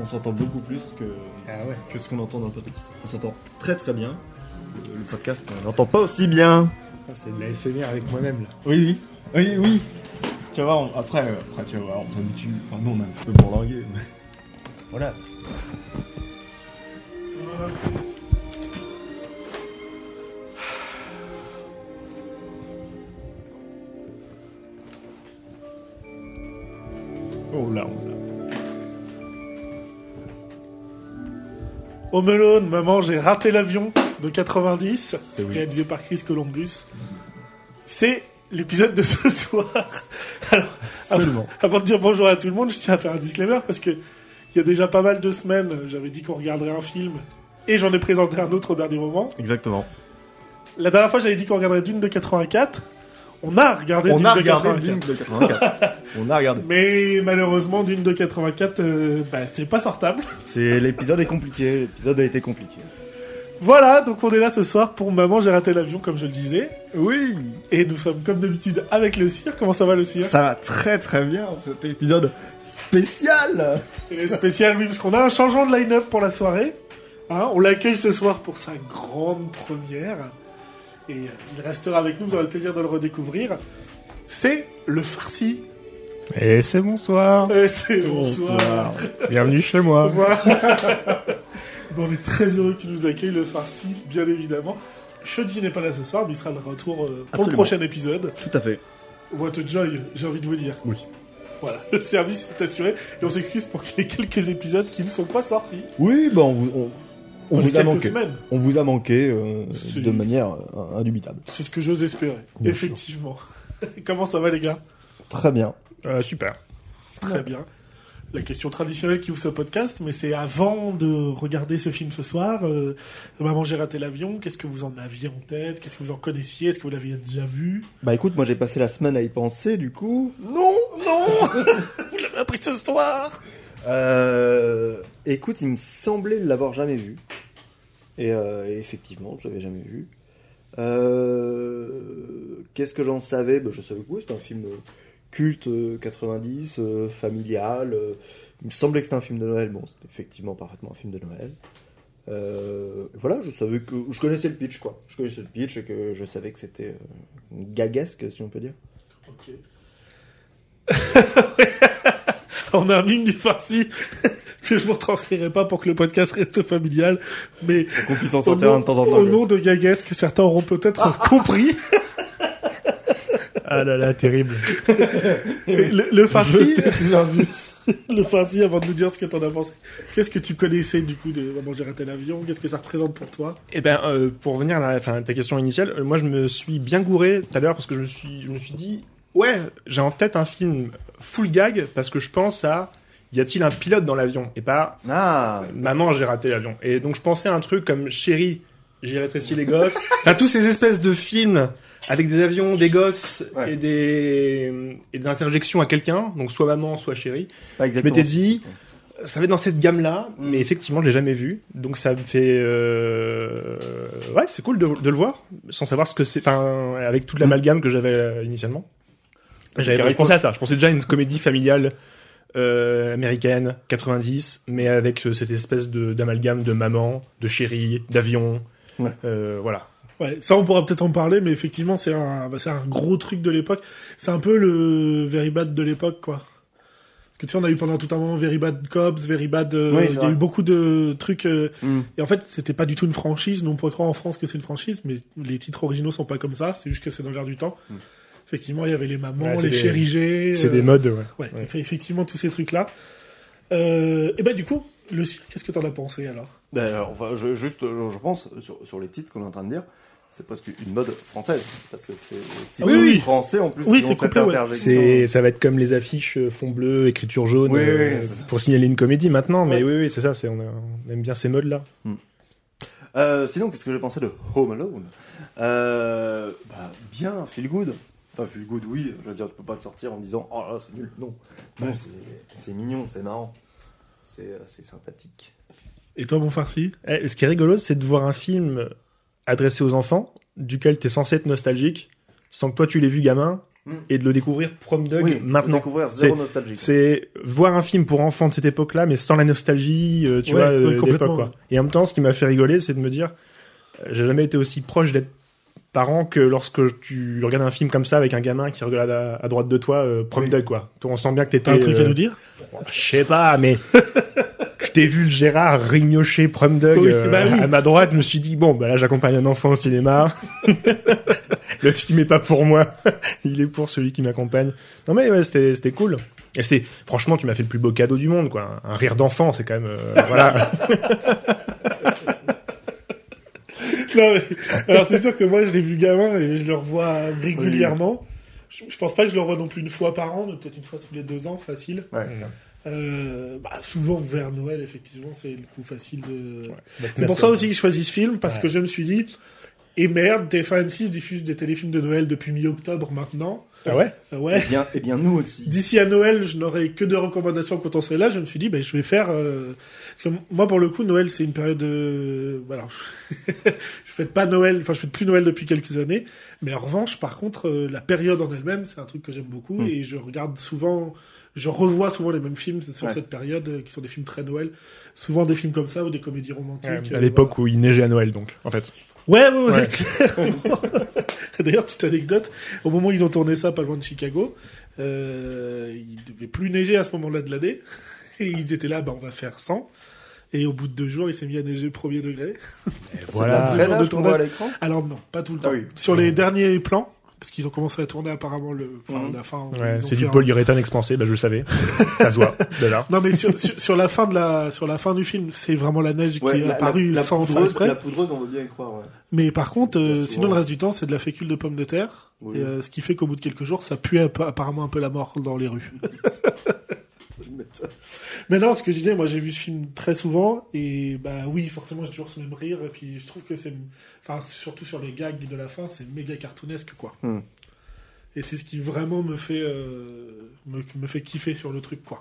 on s'entend beaucoup plus que, Ah ouais. que ce qu'on entend dans le podcast. On s'entend très très bien. Le, podcast, on n'entend pas aussi bien. Ah, C'est de la SMR avec moi-même là. Oui, oui. Oui, oui. Tu vas voir, on- après, euh, après, tu vas voir, on s'habitue. Enfin, nous, on a un peu bourlingué. mais- Voilà. Home Alone, maman, j'ai raté l'avion de 90, C'est oui. réalisé par Chris Columbus. C'est l'épisode de ce soir. Alors, Seulement. avant de dire bonjour à tout le monde, je tiens à faire un disclaimer parce que il y a déjà pas mal de semaines, j'avais dit qu'on regarderait un film et j'en ai présenté un autre au dernier moment. Exactement. La dernière fois, j'avais dit qu'on regarderait Dune de 84. On a regardé On a de regardé 84. Dune de 84. on a regardé. Mais malheureusement, Dune de 84, euh, bah, c'est pas sortable. C'est l'épisode est compliqué. L'épisode a été compliqué. Voilà, donc on est là ce soir pour Maman, j'ai raté l'avion, comme je le disais. Oui. Et nous sommes comme d'habitude avec le cire. Comment ça va le cire Ça va très très bien. Cet épisode spécial. Et Spécial, oui, parce qu'on a un changement de line-up pour la soirée. Hein, on l'accueille ce soir pour sa grande première. Et il restera avec nous, vous aurez le plaisir de le redécouvrir. C'est le farci. Et c'est bonsoir. Euh, c'est bonsoir. Bienvenue chez moi. Voilà. Bon, on est très heureux que tu nous accueilles, le farci, bien évidemment. Shoji n'est pas là ce soir, mais il sera de retour euh, pour le prochain épisode. Tout à fait. What a joy, j'ai envie de vous dire. Oui. Voilà, le service est assuré et on s'excuse pour les quelques épisodes qui ne sont pas sortis. Oui, bah on vous, on, on vous a manqué. semaines. On vous a manqué euh, de manière euh, indubitable. C'est ce que j'ose espérer. Bien Effectivement. Comment ça va les gars? Très bien. Euh, super. Très bien. La question traditionnelle qui ouvre ce podcast, mais c'est avant de regarder ce film ce soir. Euh, Maman, j'ai raté l'avion. Qu'est-ce que vous en aviez en tête? Qu'est-ce que vous en connaissiez? Est-ce que vous l'aviez déjà vu? Bah écoute, moi j'ai passé la semaine à y penser, du coup. Non, Non Vous l'avez appris ce soir Euh, écoute, il me semblait ne l'avoir jamais vu. Et, euh, et effectivement, je l'avais jamais vu. Euh, Qu'est-ce que j'en savais? Bah, Je savais que c'était un film culte euh, 90, euh, familial. il me semblait que c'était un film de Noël. Bon, c'était effectivement parfaitement un film de Noël. Euh, voilà, je savais que je connaissais le pitch, quoi. Je connaissais le pitch et que je savais que c'était euh, gaguesque, si on peut dire. Ok. On a un ligne du farci que je vous retranscrirai pas pour que le podcast reste familial, mais qu'on puisse en au sortir nom, un de temps en temps. au nom de Gaguesque, certains auront peut-être compris. Ah là là, terrible. le, le farci, le farci, avant de nous dire ce que t'en as pensé. Qu'est-ce que tu connaissais du coup de Maman j'ai raté l'avion Qu'est-ce que ça représente pour toi? Eh ben, euh, pour revenir à la- ta question initiale, euh, moi je me suis bien gouré tout à l'heure parce que je me suis, je me suis dit, ouais, j'ai en tête un film full gag parce que je pense à, y a-t-il un pilote dans l'avion et pas Ah, maman j'ai raté l'avion. Et donc je pensais à un truc comme chérie, j'ai rétréci les gosses. enfin tous ces espèces de films avec des avions, des gosses Ouais. et des et des interjections à quelqu'un, donc soit maman, soit chérie. Je m'étais dit, ça va être dans cette gamme-là, Mm. mais effectivement, je l'ai jamais vu. Donc ça me fait, euh... ouais, c'est cool de, de le voir, sans savoir ce que c'est, enfin, avec toute l'amalgame que j'avais euh, initialement. J'avais, je pensais à ça. Je pensais déjà à une comédie familiale euh, américaine, 90, mais avec euh, cette espèce de d'amalgame de maman, de chérie, d'avion. Ouais. Euh, voilà. Ouais, ça on pourra peut-être en parler, mais effectivement c'est un, bah, c'est un gros truc de l'époque. C'est un peu le Very Bad de l'époque, quoi. Parce que tu sais, on a eu pendant tout un moment Very Bad Cops, Very Bad. euh, Oui, il y a eu beaucoup de trucs. euh, Mm. Et en fait, c'était pas du tout une franchise. Nous, on pourrait croire en France que c'est une franchise, mais les titres originaux sont pas comme ça. C'est juste que c'est dans l'air du temps. Mm. Effectivement, il y avait les mamans, Ouais, les des- chérigés. C'est euh, des modes, ouais. Effectivement tous ces trucs-là. Euh, et ben du coup, le cirque, qu'est-ce que t'en as pensé alors? D'ailleurs, enfin, je, juste, euh, je pense, sur, sur les titres qu'on est en train de dire, c'est presque une mode française. Parce que c'est les titres Oui, oui. français en plus Oui, qui c'est ont cette interjection. Ça va être comme les affiches euh, fond bleu, écriture jaune, Oui, euh, pour signaler une comédie maintenant. Mais Ouais. oui, oui, c'est ça. On, a- on aime bien ces modes là. Euh, sinon, qu'est-ce que j'ai pensé de Home Alone? Euh, bah, Bien, feel good. Enfin, feel good, oui. Je veux dire, tu peux pas te sortir en disant Oh là, c'est nul. Non. Non, c'est- mignon, c'est marrant. C'est euh, sympathique. Et toi, mon farci Eh, ce qui est rigolo, c'est de voir un film adressé aux enfants, duquel t'es censé être nostalgique, sans que toi tu l'aies vu gamin, Mm. et de le découvrir Prom Dog Oui, maintenant. découvrir zéro C'est- nostalgique. C'est voir un film pour enfants de cette époque-là, mais sans la nostalgie, euh, tu Ouais, vois, ouais, euh, complètement, quoi. Et en même temps, ce qui m'a fait rigoler, c'est de me dire, euh, j'ai jamais été aussi proche d'être parent que lorsque tu regardes un film comme ça avec un gamin qui regarde à, à droite de toi, euh, Oui. Dog, quoi. Toi, on sent bien que t'étais. T'as un truc à euh, nous dire? Je sais pas, mais je t'ai vu le Gérard rignocher Prom Dog Oui, euh, bah oui. à ma droite. Je me suis dit bon, bah là j'accompagne un enfant au cinéma. le film est pas pour moi, il est pour celui qui m'accompagne. Non mais ouais, c'était c'était cool. Et c'était franchement, tu m'as fait le plus beau cadeau du monde, quoi. Un rire d'enfant, c'est quand même euh, voilà. Non, mais- alors c'est sûr que moi je l'ai vu gamin et je le revois régulièrement. Je, je pense pas que je le revois non plus une fois par an, mais peut-être une fois tous les deux ans, facile. Ouais. Euh, bah, souvent vers Noël, effectivement, c'est le coup facile de. C'est C'est pour ça aussi que je choisis ce film, parce Ouais. que je me suis dit, et merde, TF1 diffuse des téléfilms de Noël depuis mi-octobre maintenant. Ah ouais. Euh, ouais. Eh bien, eh bien, nous aussi. D'ici à Noël, je n'aurai que de recommandations quand on serait là. Je me suis dit, ben, je vais faire. euh, Parce que moi, pour le coup, Noël, c'est une période de. Voilà. je fête pas Noël. Enfin, je fête plus Noël depuis quelques années. Mais en revanche, par contre, euh, la période en elle-même, c'est un truc que j'aime beaucoup Mm. et je regarde souvent. Je revois souvent les mêmes films sur Ouais. cette période, euh, qui sont des films très Noël. Souvent des films comme ça ou des comédies romantiques. à euh, l'époque où il neigeait à Noël, donc en fait. Ouais, ouais, ouais, Ouais. clairement. D'ailleurs, petite anecdote, au moment où ils ont tourné ça pas loin de Chicago, euh, il devait plus neiger à ce moment-là de l'année. Et ils étaient là, bah, on va faire 100. Et au bout de deux jours, il s'est mis à neiger premier degré. C'est Voilà. jours de nage qu'on voit à tournage. l'écran Alors non, pas tout le temps. Ah oui. Sur les derniers plans, parce qu'ils ont commencé à tourner apparemment le, enfin, Mhm. la fin. Ouais, c'est du un- polyuréthane expansé, bah je le savais. ça se voit de là. Non mais sur, sur, sur la fin de la sur la fin du film, c'est vraiment la neige Ouais, qui est apparue la, la sans faire poudreuse, exprès. la poudreuse, on veut bien y croire, ouais. Mais par contre, euh, sinon le reste du temps, c'est de la fécule de pommes de terre. Oui. Et, euh, ce qui fait qu'au bout de quelques jours, ça pue apparemment un peu la mort dans les rues. Mais non, ce que je disais, moi j'ai vu ce film très souvent et bah oui, forcément j'ai toujours ce même rire et puis je trouve que c'est, enfin surtout sur les gags de la fin, c'est méga cartoonesque quoi. Hmm. Et c'est ce qui vraiment me fait euh, me, me fait kiffer sur le truc quoi.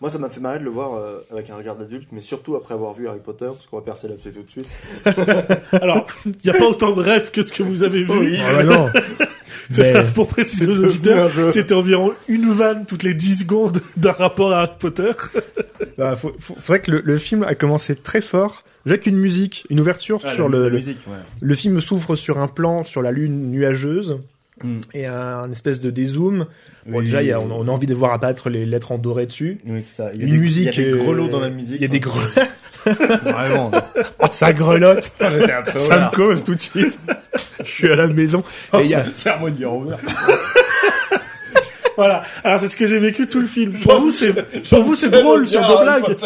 Moi, ça m'a fait marrer de le voir euh, avec un regard d'adulte, mais surtout après avoir vu Harry Potter, parce qu'on va percer l'abcès tout de suite. Alors, il n'y a pas autant de rêves que ce que vous avez vu. Ah bah non. C'est Mais- pour préciser aux auditeurs, c'était environ une vanne toutes les 10 secondes d'un rapport à Harry Potter. Bah, faut, faut, faudrait que le, le film a commencé très fort. Déjà qu'une musique, une ouverture Ah, sur le, le, musique, ouais. le film s'ouvre sur un plan sur la lune nuageuse Hmm. et un, espèce de dézoom. Bon, Oui. déjà, il y a, on, on a envie de voir apparaître les lettres en doré dessus. Oui, ça. Il y a Une des, musique. Il y a des euh, grelots dans la musique. Il y a des grelots. Vraiment. Oh, ça grelotte. ça me cause tout de suite. Je suis à la maison. Oh, Et il y a, revient. Voilà. Alors c'est ce que j'ai vécu tout le film. Pour vous, c'est pour vous c'est drôle sur deux blagues.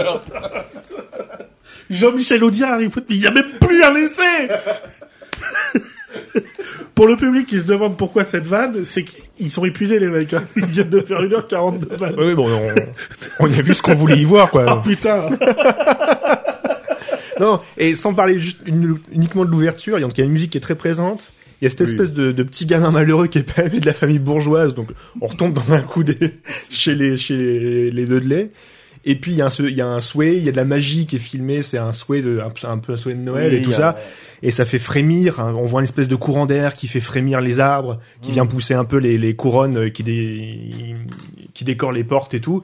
Jean-Michel Audiard, Potter, mais il y a même plus à laisser. Pour le public qui se demande pourquoi cette vanne, c'est qu'ils sont épuisés les mecs. hein. Ils viennent de faire 1h40 de vanne. oui, oui, bon, on, on a vu ce qu'on voulait y voir, quoi. Oh putain. Non, et sans parler juste une- uniquement de l'ouverture, il y a y une musique qui est très présente. Il y a cette Oui. espèce de, de petit gamin malheureux qui est pas aimé de la famille bourgeoise, donc on retombe dans un coup des, chez les chez les, les Dudley. Et puis il y a un se- il y a un souhait, il y a de la magie qui est filmée, c'est un souhait de un, peu- un peu un souhait de Noël et tout ça, et ça fait frémir. hein, on voit une espèce de courant d'air qui fait frémir les arbres, qui Mm. vient pousser un peu les, les couronnes euh, qui dé, qui décorent les portes et tout.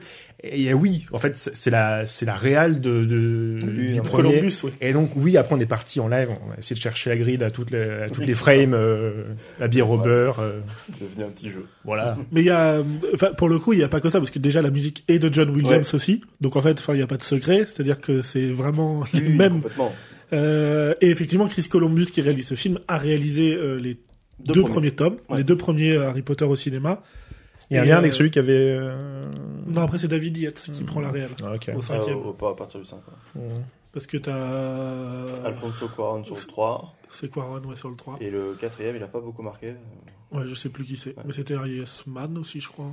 Et oui, en fait, c'est la c'est la réale de, de Oui, du premier. Columbus, oui. Et donc oui, après on est parti en live, on a essayé de chercher la grille à toutes les, à toutes les frames, euh, la bière au beurre, euh, devenu un petit jeu. voilà. Mais il y a, enfin, pour le coup, il n'y a pas que ça, parce que déjà la musique est de John Williams aussi. Donc en fait, enfin, il n'y a pas de secret. C'est-à-dire que c'est vraiment les Oui, mêmes. Complètement. Euh, et effectivement, Chris Columbus, qui réalise ce film, a réalisé euh, les deux, premiers. tomes, Ouais. les deux premiers Harry Potter au cinéma. Il y a un lien euh, avec celui qui avait. euh, Non, après c'est David Yates qui prend la réelle ah, ok. au Ah, cinquième, au- pas à partir du 5. quoi. parce que t'as Alfonso Cuarón sur le 3. c'est quoi Ron ouais sur le 3 Et le quatrième, il a pas beaucoup marqué. Ouais, je sais plus qui c'est, Ouais. mais c'était Harry S. Mann aussi, je crois.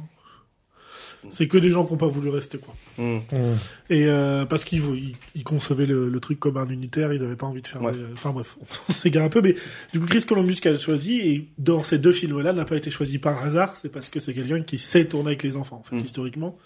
C'est que des gens qui n'ont pas voulu rester quoi. Hmm. Mm. Et euh, parce qu'ils ils, ils concevaient le, le truc comme un unitaire, ils avaient pas envie de faire. Ouais. des- Enfin bref, on s'égare un peu, mais du coup Chris Columbus qu'elle a choisi et dans ces deux films-là n'a pas été choisi par hasard, c'est parce que c'est quelqu'un qui sait tourner avec les enfants en fait Mm. historiquement.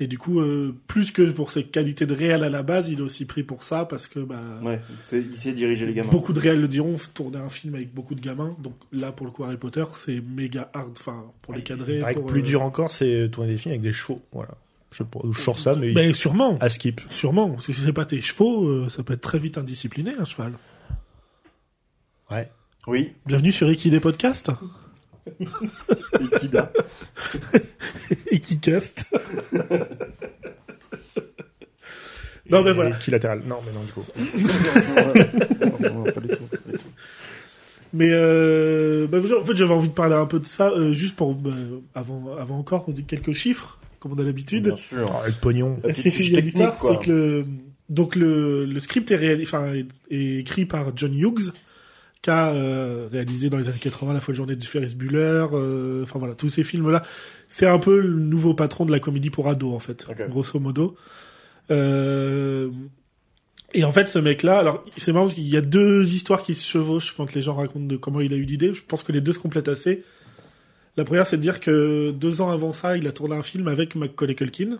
Et du coup, euh, plus que pour ses qualités de réel à la base, il est aussi pris pour ça parce que bah, Ouais, c'est- il sait diriger les gamins. beaucoup de réels le diront, tourner un film avec beaucoup de gamins. Donc là, pour le coup, Harry Potter, c'est méga hard. Enfin, pour les cadrer. Il pour, plus euh, dur encore, c'est tourner des films avec des chevaux. Voilà. Je sors ça, mais Mais sûrement, à skip. sûrement. Parce que si c'est pas tes chevaux, euh, ça peut être très vite indiscipliné, un cheval. Ouais. Oui, Bienvenue sur Equidé Podcast. Ikida. Equicast. non, mais voilà. Équilatéral. Non, mais non, du coup. non, non, pas du tout. pas du tout. Mais euh, bah, en fait, j'avais envie de parler un peu de ça, euh, juste pour bah, avant, avant encore, on dit quelques chiffres, comme on a l'habitude. Bien sûr. Ah, le pognon. La petite fiche technique, quoi. c'est que le, donc le, le script est écrit par John Hughes, euh, réalisé dans les années 80 La Folle Journée de Ferris Bueller, euh, enfin voilà, tous ces films-là. C'est un peu le nouveau patron de la comédie pour ados, en fait, grosso modo. Euh, et en fait, ce mec-là, alors c'est marrant parce qu'il y a deux histoires qui se chevauchent quand les gens racontent de comment il a eu l'idée. Je pense que les deux se complètent assez. La première, c'est de dire que deux ans avant ça, il a tourné un film avec Macaulay Culkin.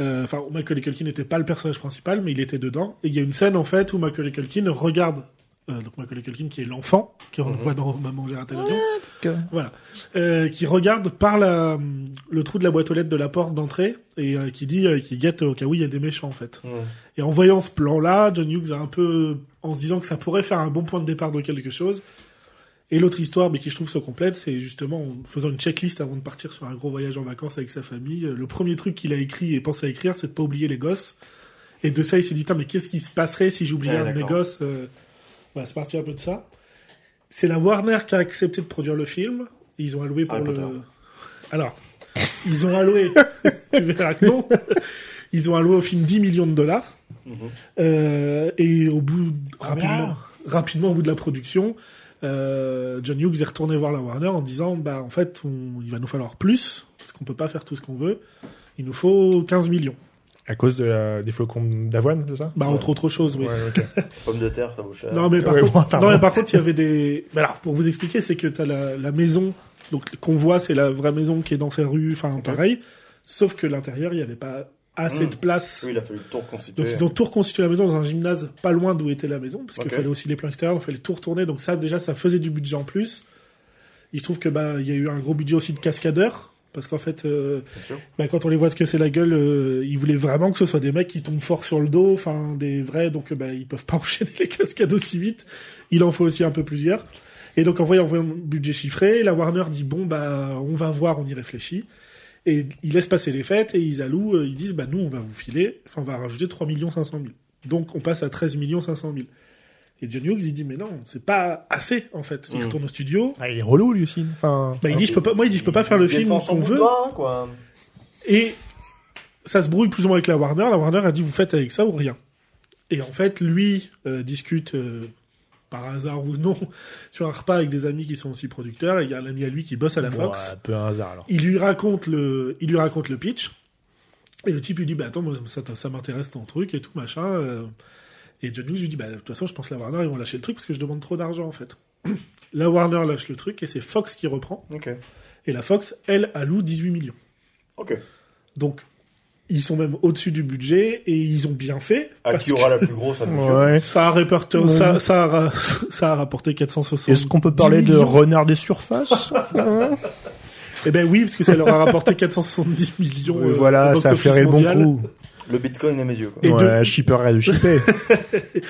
Euh, Enfin, Macaulay Culkin n'était pas le personnage principal, mais il était dedans. Et il y a une scène en fait où Macaulay Culkin regarde, euh, donc Macaulay Culkin qui est l'enfant qu'on voit dans Maman j'ai raté l'avion, voilà, euh, qui regarde par la, le trou de la boîte aux lettres de la porte d'entrée et euh, qui dit, qui guette au cas où il y a des méchants en fait. Et en voyant ce plan-là, John Hughes a un peu, en se disant que ça pourrait faire un bon point de départ de quelque chose. Et l'autre histoire, mais qui je trouve se complète, c'est justement en faisant une checklist avant de partir sur un gros voyage en vacances avec sa famille. Le premier truc qu'il a écrit et pensé à écrire, c'est de pas oublier les gosses. Et de ça, il s'est dit, mais qu'est-ce qui se passerait si j'oubliais Ouais, un de mes gosses euh, Voilà, c'est parti un peu de ça. C'est la Warner qui a accepté de produire le film. Et ils ont alloué pour Harry le... Potter. Alors, ils ont alloué... tu verras que non. Ils ont alloué au film 10 millions de dollars. Mhm. Euh, et au bout, Combien rapidement, rapidement au bout de la production, euh, John Hughes est retourné voir la Warner en disant, bah, en fait, on- il va nous falloir plus, parce qu'on peut pas faire tout ce qu'on veut. Il nous faut 15 millions. À cause de la- des flocons d'avoine, c'est ça Bah, entre autres choses, oui. Ouais. Pommes de terre, ça vaut cher. Non, mais par Ouais, contre, bon, pardon. non, mais par contre, il y avait des, mais alors, pour vous expliquer, c'est que t'as la, la maison, donc, qu'on voit, c'est la vraie maison qui est dans ces rues, enfin, pareil. Sauf que l'intérieur, il y avait pas assez Mm. de place. Oui, il a fallu tout reconstituer. Donc ils ont tout reconstitué la maison dans un gymnase pas loin d'où était la maison, parce qu'il fallait aussi les plans extérieurs, il fallait tout retourner, donc ça déjà ça faisait du budget en plus. Il se trouve que bah il y a eu un gros budget aussi de cascadeurs, parce qu'en fait euh, bah, quand on les voit ce que c'est la gueule, euh, ils voulaient vraiment que ce soit des mecs qui tombent fort sur le dos, enfin des vrais, donc euh, bah ils peuvent pas enchaîner les cascades aussi vite. Il en faut aussi un peu plusieurs. Et donc en voyant, en voyant le budget chiffré, la Warner dit bon bah on va voir, on y réfléchit. Et ils laissent passer les fêtes et ils allouent, ils disent bah nous on va vous filer, enfin on va rajouter 3 500 000. Donc on passe à 13 500 000. Et John Hughes il dit mais non c'est pas assez en fait. Il Mm. retourne au studio. Ah, il est relou, lui aussi. Enfin, Bah il dit je peux pas, moi il dit je peux pas faire le Il film qu'on veut. quoi. Et ça se brouille plus ou moins avec la Warner. La Warner a dit vous faites avec ça ou rien. Et en fait, lui euh, discute euh, par hasard ou non sur un repas avec des amis qui sont aussi producteurs. Et il y a un ami à lui qui bosse à la bon, Fox. un peu un hasard, alors. Il lui raconte le, il lui raconte le pitch. Et le type lui dit bah attends moi ça, ça m'intéresse ton truc et tout machin. euh. Et John Hughes lui dit bah de toute façon je pense que la Warner ils vont lâcher le truc parce que je demande trop d'argent en fait. la Warner lâche le truc et c'est Fox qui reprend. Et la Fox elle alloue 18 millions. Ok. Donc, ils sont même au-dessus du budget et ils ont bien fait. À parce qui aura la plus grosse Ouais. ça a, rapporté, Ouais. ça, ça, a, ra- ça a rapporté 460 Est-ce qu'on peut parler de renard des surfaces Eh ben oui, parce que ça leur a rapporté 470 millions. Euh, Voilà, ça a flairé le bon mondial. coup. Le bitcoin à mes yeux, quoi. Et ouais, de shipper. Et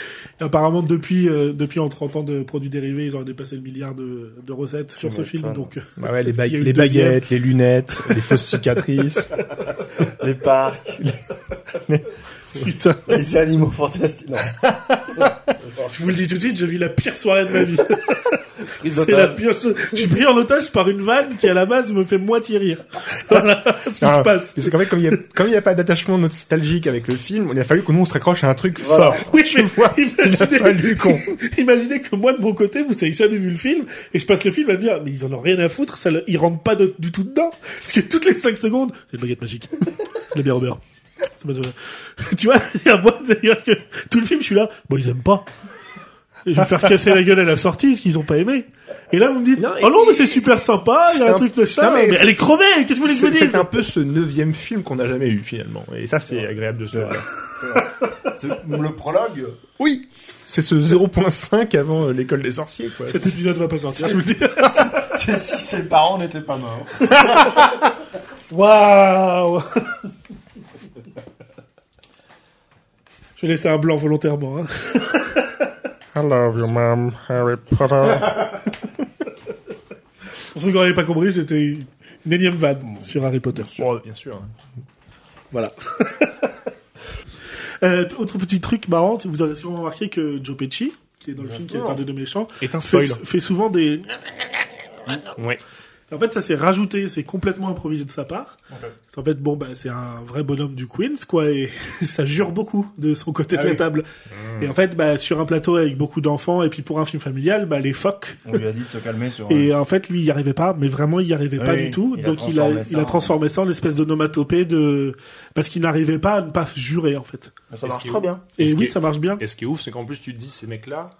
apparemment, depuis, euh, depuis en 30 ans de produits dérivés, ils ont dépassé le milliard de, de recettes sur ce film. Donc, euh, Bah ouais, les, ba- les baguettes, les lunettes, les fausses cicatrices. Les parcs, putain. les animaux fantastiques. Non. Je vous le dis tout de suite, je vis la pire soirée de ma vie. C'est la pire chose. Je suis pris en otage par une vanne qui, à la base, me fait moitié rire. Voilà ce qui Ah, se passe. mais C'est qu'en fait, comme il y a, pas d'attachement nostalgique avec le film, il a fallu que nous on se raccroche à un truc Voilà. fort. Oui, Tu mais vois, il a imaginez, fallu qu'on, imaginez que moi, de mon côté, vous avez jamais vu le film, et je passe le film à dire, mais ils en ont rien à foutre, ça, le- ils rentrent pas de- du tout dedans. Parce que toutes les 5 secondes, c'est une baguette magique. C'est la bière au Tu vois, il y a moi, c'est-à-dire que tout le film, je suis là, bon, ils aiment pas. je vais me faire casser la gueule à la sortie parce qu'ils ont pas aimé. Et là, vous me dites, Non, oh non, mais c'est super sympa, il y a un un- truc de chat, Non, mais elle est crevée, qu'est-ce que vous voulez que je vous dise c'est un peu ce neuvième film qu'on n'a jamais eu finalement. Et ça, c'est agréable de se. C'est- Le prologue, Oui. C'est ce 0.5 avant euh, l'école des sorciers, quoi. Cet épisode va pas sortir, je vous le dis. c'est si ses parents n'étaient pas morts. Waouh Je vais laisser un blanc volontairement. Hein. I love you, mom, Harry Potter. Pour ceux qui n'auraient pas compris, c'était une énième vanne sur Harry Potter. Bon, bien sûr. Voilà. Euh, autre petit truc marrant, vous avez sûrement remarqué que Joe Pesci, qui est dans le film, qui est un des deux méchants, Est un fait, fait souvent des... Ouais. En fait, ça s'est rajouté, c'est complètement improvisé de sa part. Qu'en fait, bon, bah, c'est un vrai bonhomme du Queens, quoi, et ça jure beaucoup de son côté de Ah la oui. table. Et en fait, bah, sur un plateau avec beaucoup d'enfants, et puis pour un film familial, bah, les phoques. On lui a dit de se calmer sur. Et en fait, lui, il y arrivait pas, mais vraiment, il y arrivait pas du tout. il a Donc, il a, transformé il ça a en- transformé ça en espèce de nomatopée de, parce qu'il n'arrivait pas à ne pas jurer, en fait. Ça marche très bien. Et oui, ça marche bien. Et ce qui est ouf, c'est qu'en plus, tu te dis, ces mecs-là,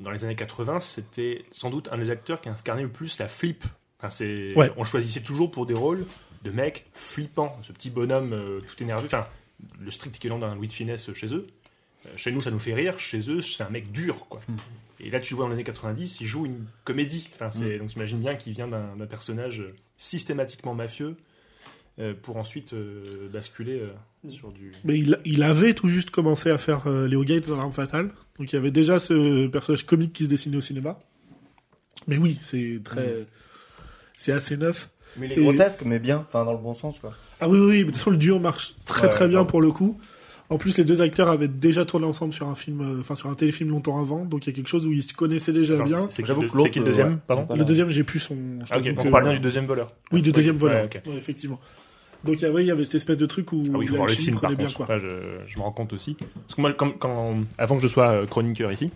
dans les années 80, c'était sans doute un des acteurs qui incarnait le plus la flip. Enfin, c'est... Ouais. On choisissait toujours pour des rôles de mecs flippants. Ce petit bonhomme euh, tout énervé. Enfin, le strict équivalent d'un Louis de Finesse chez eux. Euh, chez nous, ça nous fait rire. Chez eux, c'est un mec dur, quoi. Et là, tu vois dans les années 90, il joue une comédie. Enfin, c'est... Donc, t'imagines bien qu'il vient d'un, personnage euh, systématiquement mafieux euh, pour ensuite basculer sur du... Mais il, il avait tout juste commencé à faire Léo Gates dans L'Arme Fatale. Donc, il y avait déjà ce personnage comique qui se dessinait au cinéma. Mais oui, c'est très, c'est assez neuf. Mais il Et- est grotesque, mais bien. Enfin, dans le bon sens, quoi. Ah oui, oui, oui, mais de toute façon, le duo marche très Ouais, très bien pardon. pour le coup. En plus, les deux acteurs avaient déjà tourné ensemble sur un film, euh, enfin sur un téléfilm longtemps avant, donc il y a quelque chose où ils se connaissaient déjà Attends, bien. c'est, J'avoue le- que l'autre, le euh, deuxième ouais. Pardon. Le deuxième, j'ai plus son. Ah, ok, t'avoue donc que- on parle bien du deuxième voleur. Oui, du deuxième volet. Ouais, ok. Ouais, effectivement. Donc ah ouais, il y avait cette espèce de truc où Ah oui, il faut voir le film par bien contre. quoi. Là, je, je me rends compte aussi. Parce que moi, quand, quand- avant que je sois euh, chroniqueur ici,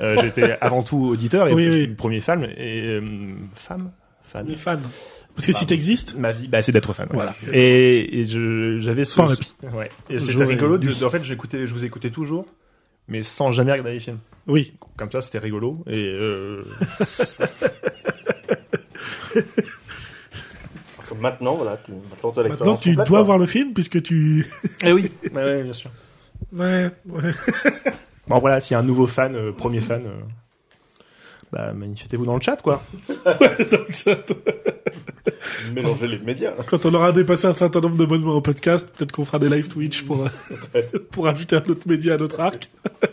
euh, j'étais avant tout auditeur et Oui, oui. le premier fan. Et euh, femme, fan. Les fans. Parce que si t'existes, Ma vie, bah, c'est d'être fan. ouais. Voilà. Et, et je, j'avais ce, Sans. Ouais. Et c'était rigolo. de- de- en fait, j'écoutais, je vous écoutais toujours, mais sans jamais regarder les films. oui. Comme ça, c'était rigolo. Et euh, maintenant, voilà, tu, maintenant, Maintenant, tu complète, dois voir le film puisque tu. eh oui, ouais, ouais, bien sûr. Ouais. ouais. Bon voilà, s'il y a un nouveau fan, euh, premier fan, euh, bah manifestez-vous dans le chat quoi. Donc, ça- Mélanger les médias. Quand on aura dépassé un certain nombre d'abonnements au podcast, peut-être qu'on fera des live Twitch pour pour ajouter un autre média à notre arc.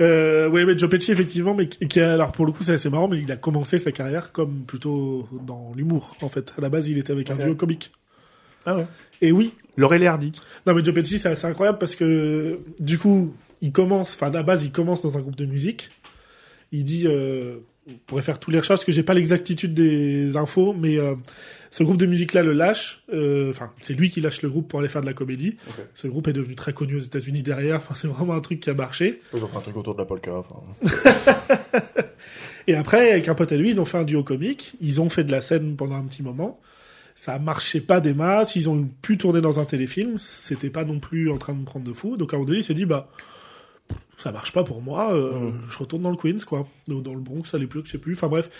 Euh, ouais, mais Joe Pesci, effectivement, mais qui a, alors pour le coup, c'est assez marrant, mais il a commencé sa carrière comme plutôt dans l'humour, en fait. À la base, il était avec un duo comique. Ah ouais. Et oui, Laurel et Hardy. non, mais Joe Pesci, c'est assez incroyable parce que, du coup, il commence, enfin, à la base, il commence dans un groupe de musique. Il dit, euh, on pourrait faire tous les recherches, parce que j'ai pas l'exactitude des infos, mais euh, ce groupe de musique-là le lâche. euh, Enfin, c'est lui qui lâche le groupe pour aller faire de la comédie. Ce groupe est devenu très connu aux États-Unis derrière. Enfin, c'est vraiment un truc qui a marché. Ils ont fait un truc autour de la polka. Enfin, Et après, avec un pote à lui, ils ont fait un duo comique. Ils ont fait de la scène pendant un petit moment. Ça marchait pas des masses. Ils ont pu tourner dans un téléfilm. C'était pas non plus en train de me prendre de fou. Donc à un moment donné, il s'est dit, bah, ça marche pas pour moi. euh, Mm. Je retourne dans le Queens, quoi. Ou dans le Bronx, à l'époque, je sais plus. Enfin bref.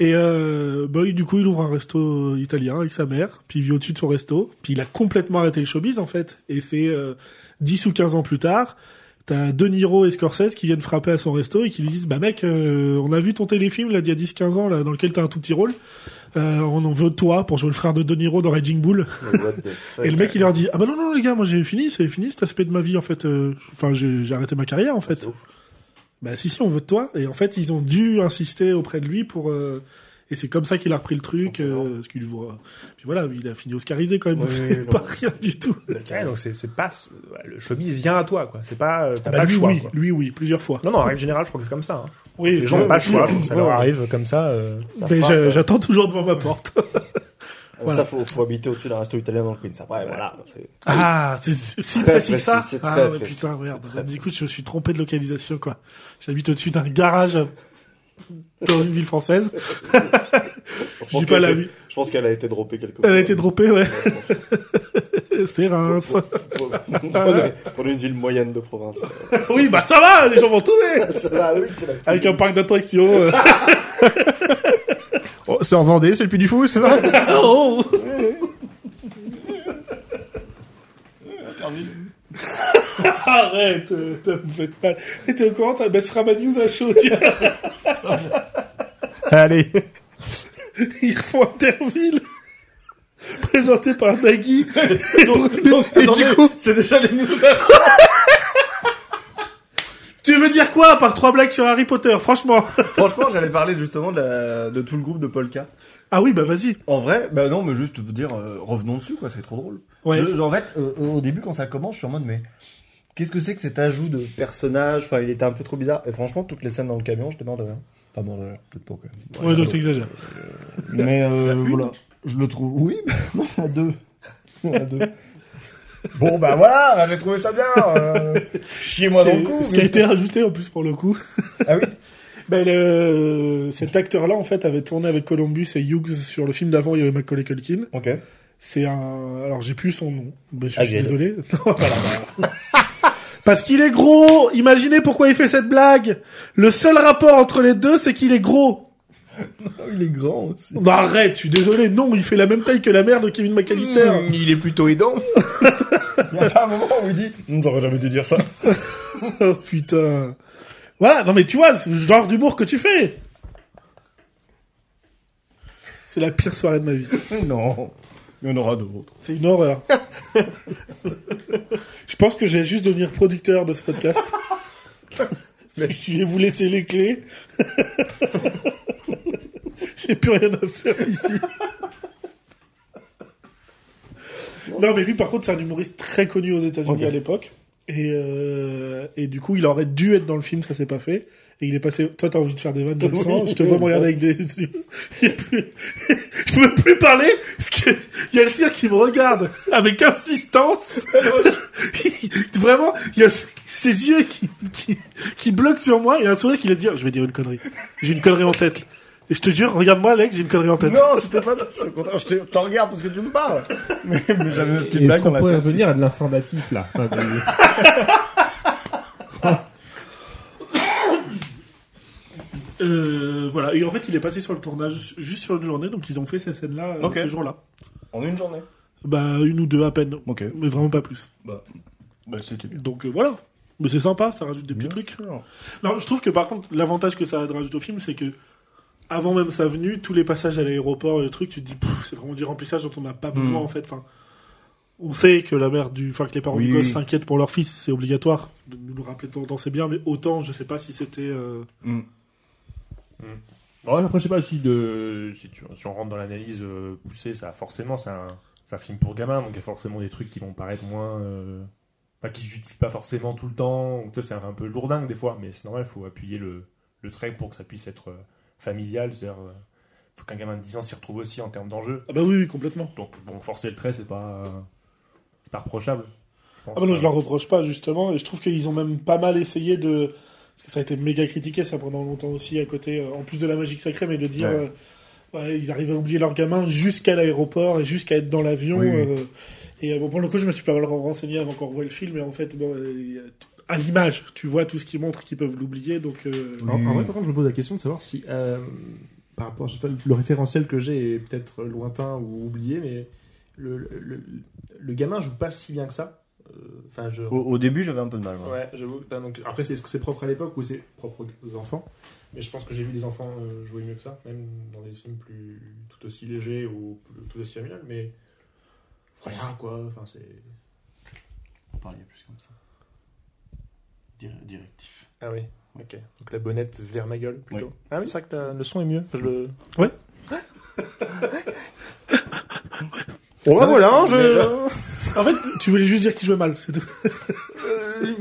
Et euh, bah, du coup, il ouvre un resto italien avec sa mère. Puis il vit au-dessus de son resto. Puis il a complètement arrêté le showbiz, en fait. Et c'est euh, 10 ou 15 ans plus tard. T'as De Niro et Scorsese qui viennent frapper à son resto et qui lui disent bah mec euh, on a vu ton téléfilm là d'il y a 10-15 ans là dans lequel t'as un tout petit rôle. Euh, on en veut de toi pour jouer le frère de De Niro dans Raging Bull. Et le mec il leur dit ah bah non non les gars moi j'ai fini c'est fini cet aspect de ma vie en fait. Euh, enfin j'ai j'ai arrêté ma carrière en fait C'est ouf. bah si si on veut de toi. Et en fait ils ont dû insister auprès de lui pour euh, et c'est comme ça qu'il a repris le truc euh, parce qu'il voit puis voilà il a fini oscarisé quand même donc c'est oui, pas rien du tout Ouais, donc c'est, pas le showbiz vient à toi quoi. C'est pas euh, t'as Bah, pas le lui choix. oui quoi. lui oui plusieurs fois Non non, en règle générale, je crois que c'est comme ça. hein. oui Les gens n'ont pas le choix, ça leur arrive comme ça. euh. Ça mais euh, j'attends toujours devant ma porte Voilà. Ça, faut, faut habiter au-dessus d'un resto italien dans le Queens. Après, voilà. c'est- Ah, c'est si précis que ça. Ah ouais, putain, merde. Très Du coup, je me suis trompé de localisation, quoi. J'habite au-dessus d'un garage dans une ville française. Je dis pas qu'elle la a vie. été- Je pense qu'elle a été droppée quelque part. Elle a été droppée, ouais. C'est Reims. Prenez, prenez une ville moyenne de province. oui, bah ça va, les gens vont tourner Ça va, oui, Avec un parc d'attractions. euh. Oh, c'est en Vendée, c'est le Puy du Fou, c'est ça? Oh Arrête, euh, vous faites mal. Et t'es au courant, t'as baissera ma news à chaud, tiens. Allez. Ils refont Interville. Présenté par Nagui. Donc, donc, Et attendez, du coup- c'est déjà les news. Tu veux dire quoi, par trois blagues sur Harry Potter, franchement Franchement, j'allais parler justement de, la- de tout le groupe de Polka. Ah oui, bah vas-y. En vrai, bah non, mais juste pour dire, euh, revenons dessus, quoi, c'est trop drôle. Ouais. Je- en fait, euh, au début, quand ça commence, je suis en mode, mais qu'est-ce que c'est que cet ajout de personnages Enfin, il était un peu trop bizarre. Et franchement, toutes les scènes dans le camion, j'étais mort de rien. Enfin, mort de rien, peut-être pas quand même. Ouais, je t'exagère. Mais euh, voilà, je le trouve. Oui, non, a deux. A deux. Bon, bah voilà, j'ai trouvé ça bien. Euh, Chiez-moi dans le cou. Ce qui a été rajouté en plus pour le coup. Ah oui Ben, le... cet acteur-là, en fait, avait tourné avec Columbus et Hughes sur le film d'avant, il y avait Macaulay Culkin. Ok. C'est un... Alors, j'ai plus son nom. Je Ah, suis j'ai- désolé. Non, voilà. Parce qu'il est gros Imaginez pourquoi il fait cette blague Le seul rapport entre les deux, c'est qu'il est gros il est grand aussi. Bah arrête, je suis désolé, non, il fait la même taille que la mère de Kevin McAllister. Mm, Il est plutôt aidant. Il y a pas un moment où il dit Hum, J'aurais jamais dû dire ça. Oh putain. Voilà, non mais tu vois, c'est le genre d'humour que tu fais. C'est la pire soirée de ma vie. non, il y en aura d'autres. C'est une horreur. Je pense que j'ai juste devenir producteur de ce podcast. Je vais vous laisser les clés. J'ai plus rien à faire ici. Non, mais lui, par contre, c'est un humoriste très connu aux États-Unis à l'époque. Et, euh, et du coup, il aurait dû être dans le film, ça s'est pas fait. Et il est passé. Toi, t'as envie de faire des vannes, je le sens. Je te vois me regarder avec des. J'ai plus... je peux plus parler parce que il y a le cirque qui me regarde avec insistance. Vraiment, il y a ses yeux qui, qui, qui bloquent sur moi et un sourire qui va dire Je vais dire une connerie. J'ai une connerie en tête. Et je te jure, regarde-moi, Alex, j'ai une connerie en tête. Non, c'était pas ça. c'est au contraire, Je te, je te regarde parce que tu me parles. Mais, mais j'avais une petite Est-ce blague qu'on dans la pourrait revenir à de l'informatif là? Enfin, de- Euh, voilà. Et en fait, il est passé sur le tournage juste sur une journée, donc ils ont fait ces scènes-là euh, ce jour-là. En une journée. Bah, une ou deux à peine. Ok. Mais vraiment pas plus. Bah, bah c'était bien. Donc euh, voilà. Mais c'est sympa, ça rajoute des petits trucs. Non, je trouve que par contre, l'avantage que ça rajoute au film, c'est que avant même sa venue, tous les passages à l'aéroport et le truc, tu te dis, c'est vraiment du remplissage dont on n'a pas besoin Mm. en fait. Enfin, on sait que la mère du, enfin que les parents Oui, du gosse s'inquiètent pour leur fils, c'est obligatoire de nous le rappeler de temps en temps, c'est bien. Mais autant, je sais pas si c'était. euh, Mm. Ouais, après, je sais pas si, de, si, tu, si on rentre dans l'analyse euh, poussée, ça forcément, c'est un, un film pour gamins, donc il y a forcément des trucs qui vont paraître moins. Euh, qui se justifient pas forcément tout le temps. C'est un, peu lourdingue des fois, mais c'est normal, il faut appuyer le, le trait pour que ça puisse être euh, familial. C'est-à-dire, euh, faut qu'un gamin de 10 ans s'y retrouve aussi en termes d'enjeux. Ah bah oui, oui, complètement. Donc, bon, forcer le trait, c'est pas, c'est pas reprochable. Ah bah non, je leur reproche pas justement, et je trouve qu'ils ont même pas mal essayé de, parce que ça a été méga critiqué ça pendant longtemps aussi à côté, euh, en plus de la magique sacrée, mais de dire, Ouais. euh, ouais, ils arrivent à oublier leur gamin jusqu'à l'aéroport et jusqu'à être dans l'avion. Oui, oui. euh, et euh, bon, pour le coup, je me suis pas mal renseigné avant qu'on revoie le film, et en fait, bon, euh, à l'image, tu vois tout ce qui montre qu'ils peuvent l'oublier, donc. euh, En, en vrai, par contre, je me pose la question de savoir si, euh, par rapport, je sais pas, le référentiel que j'ai est peut-être lointain ou oublié, mais le, le, le- le gamin joue pas si bien que ça. Euh, Enfin, je. Au, au début, j'avais un peu de mal. ouais. Ouais, j'avoue. Enfin, donc, après, c'est, est-ce que c'est propre à l'époque ou c'est propre aux enfants Mais je pense que j'ai vu des enfants euh, jouer mieux que ça, même dans des films plus tout aussi légers ou plus- tout aussi familial. Mais voilà quoi. Enfin, c'est. Vous parliez plus comme ça. Dir- directif. Ah oui, ok. Donc la bonnette vers ma gueule plutôt. Oui. Ah oui, c'est vrai que la- le son est mieux. Je le... Ouais. Bon bah voilà, hein, je... En fait, tu voulais juste dire qu'ils jouaient mal, c'est tout. Euh,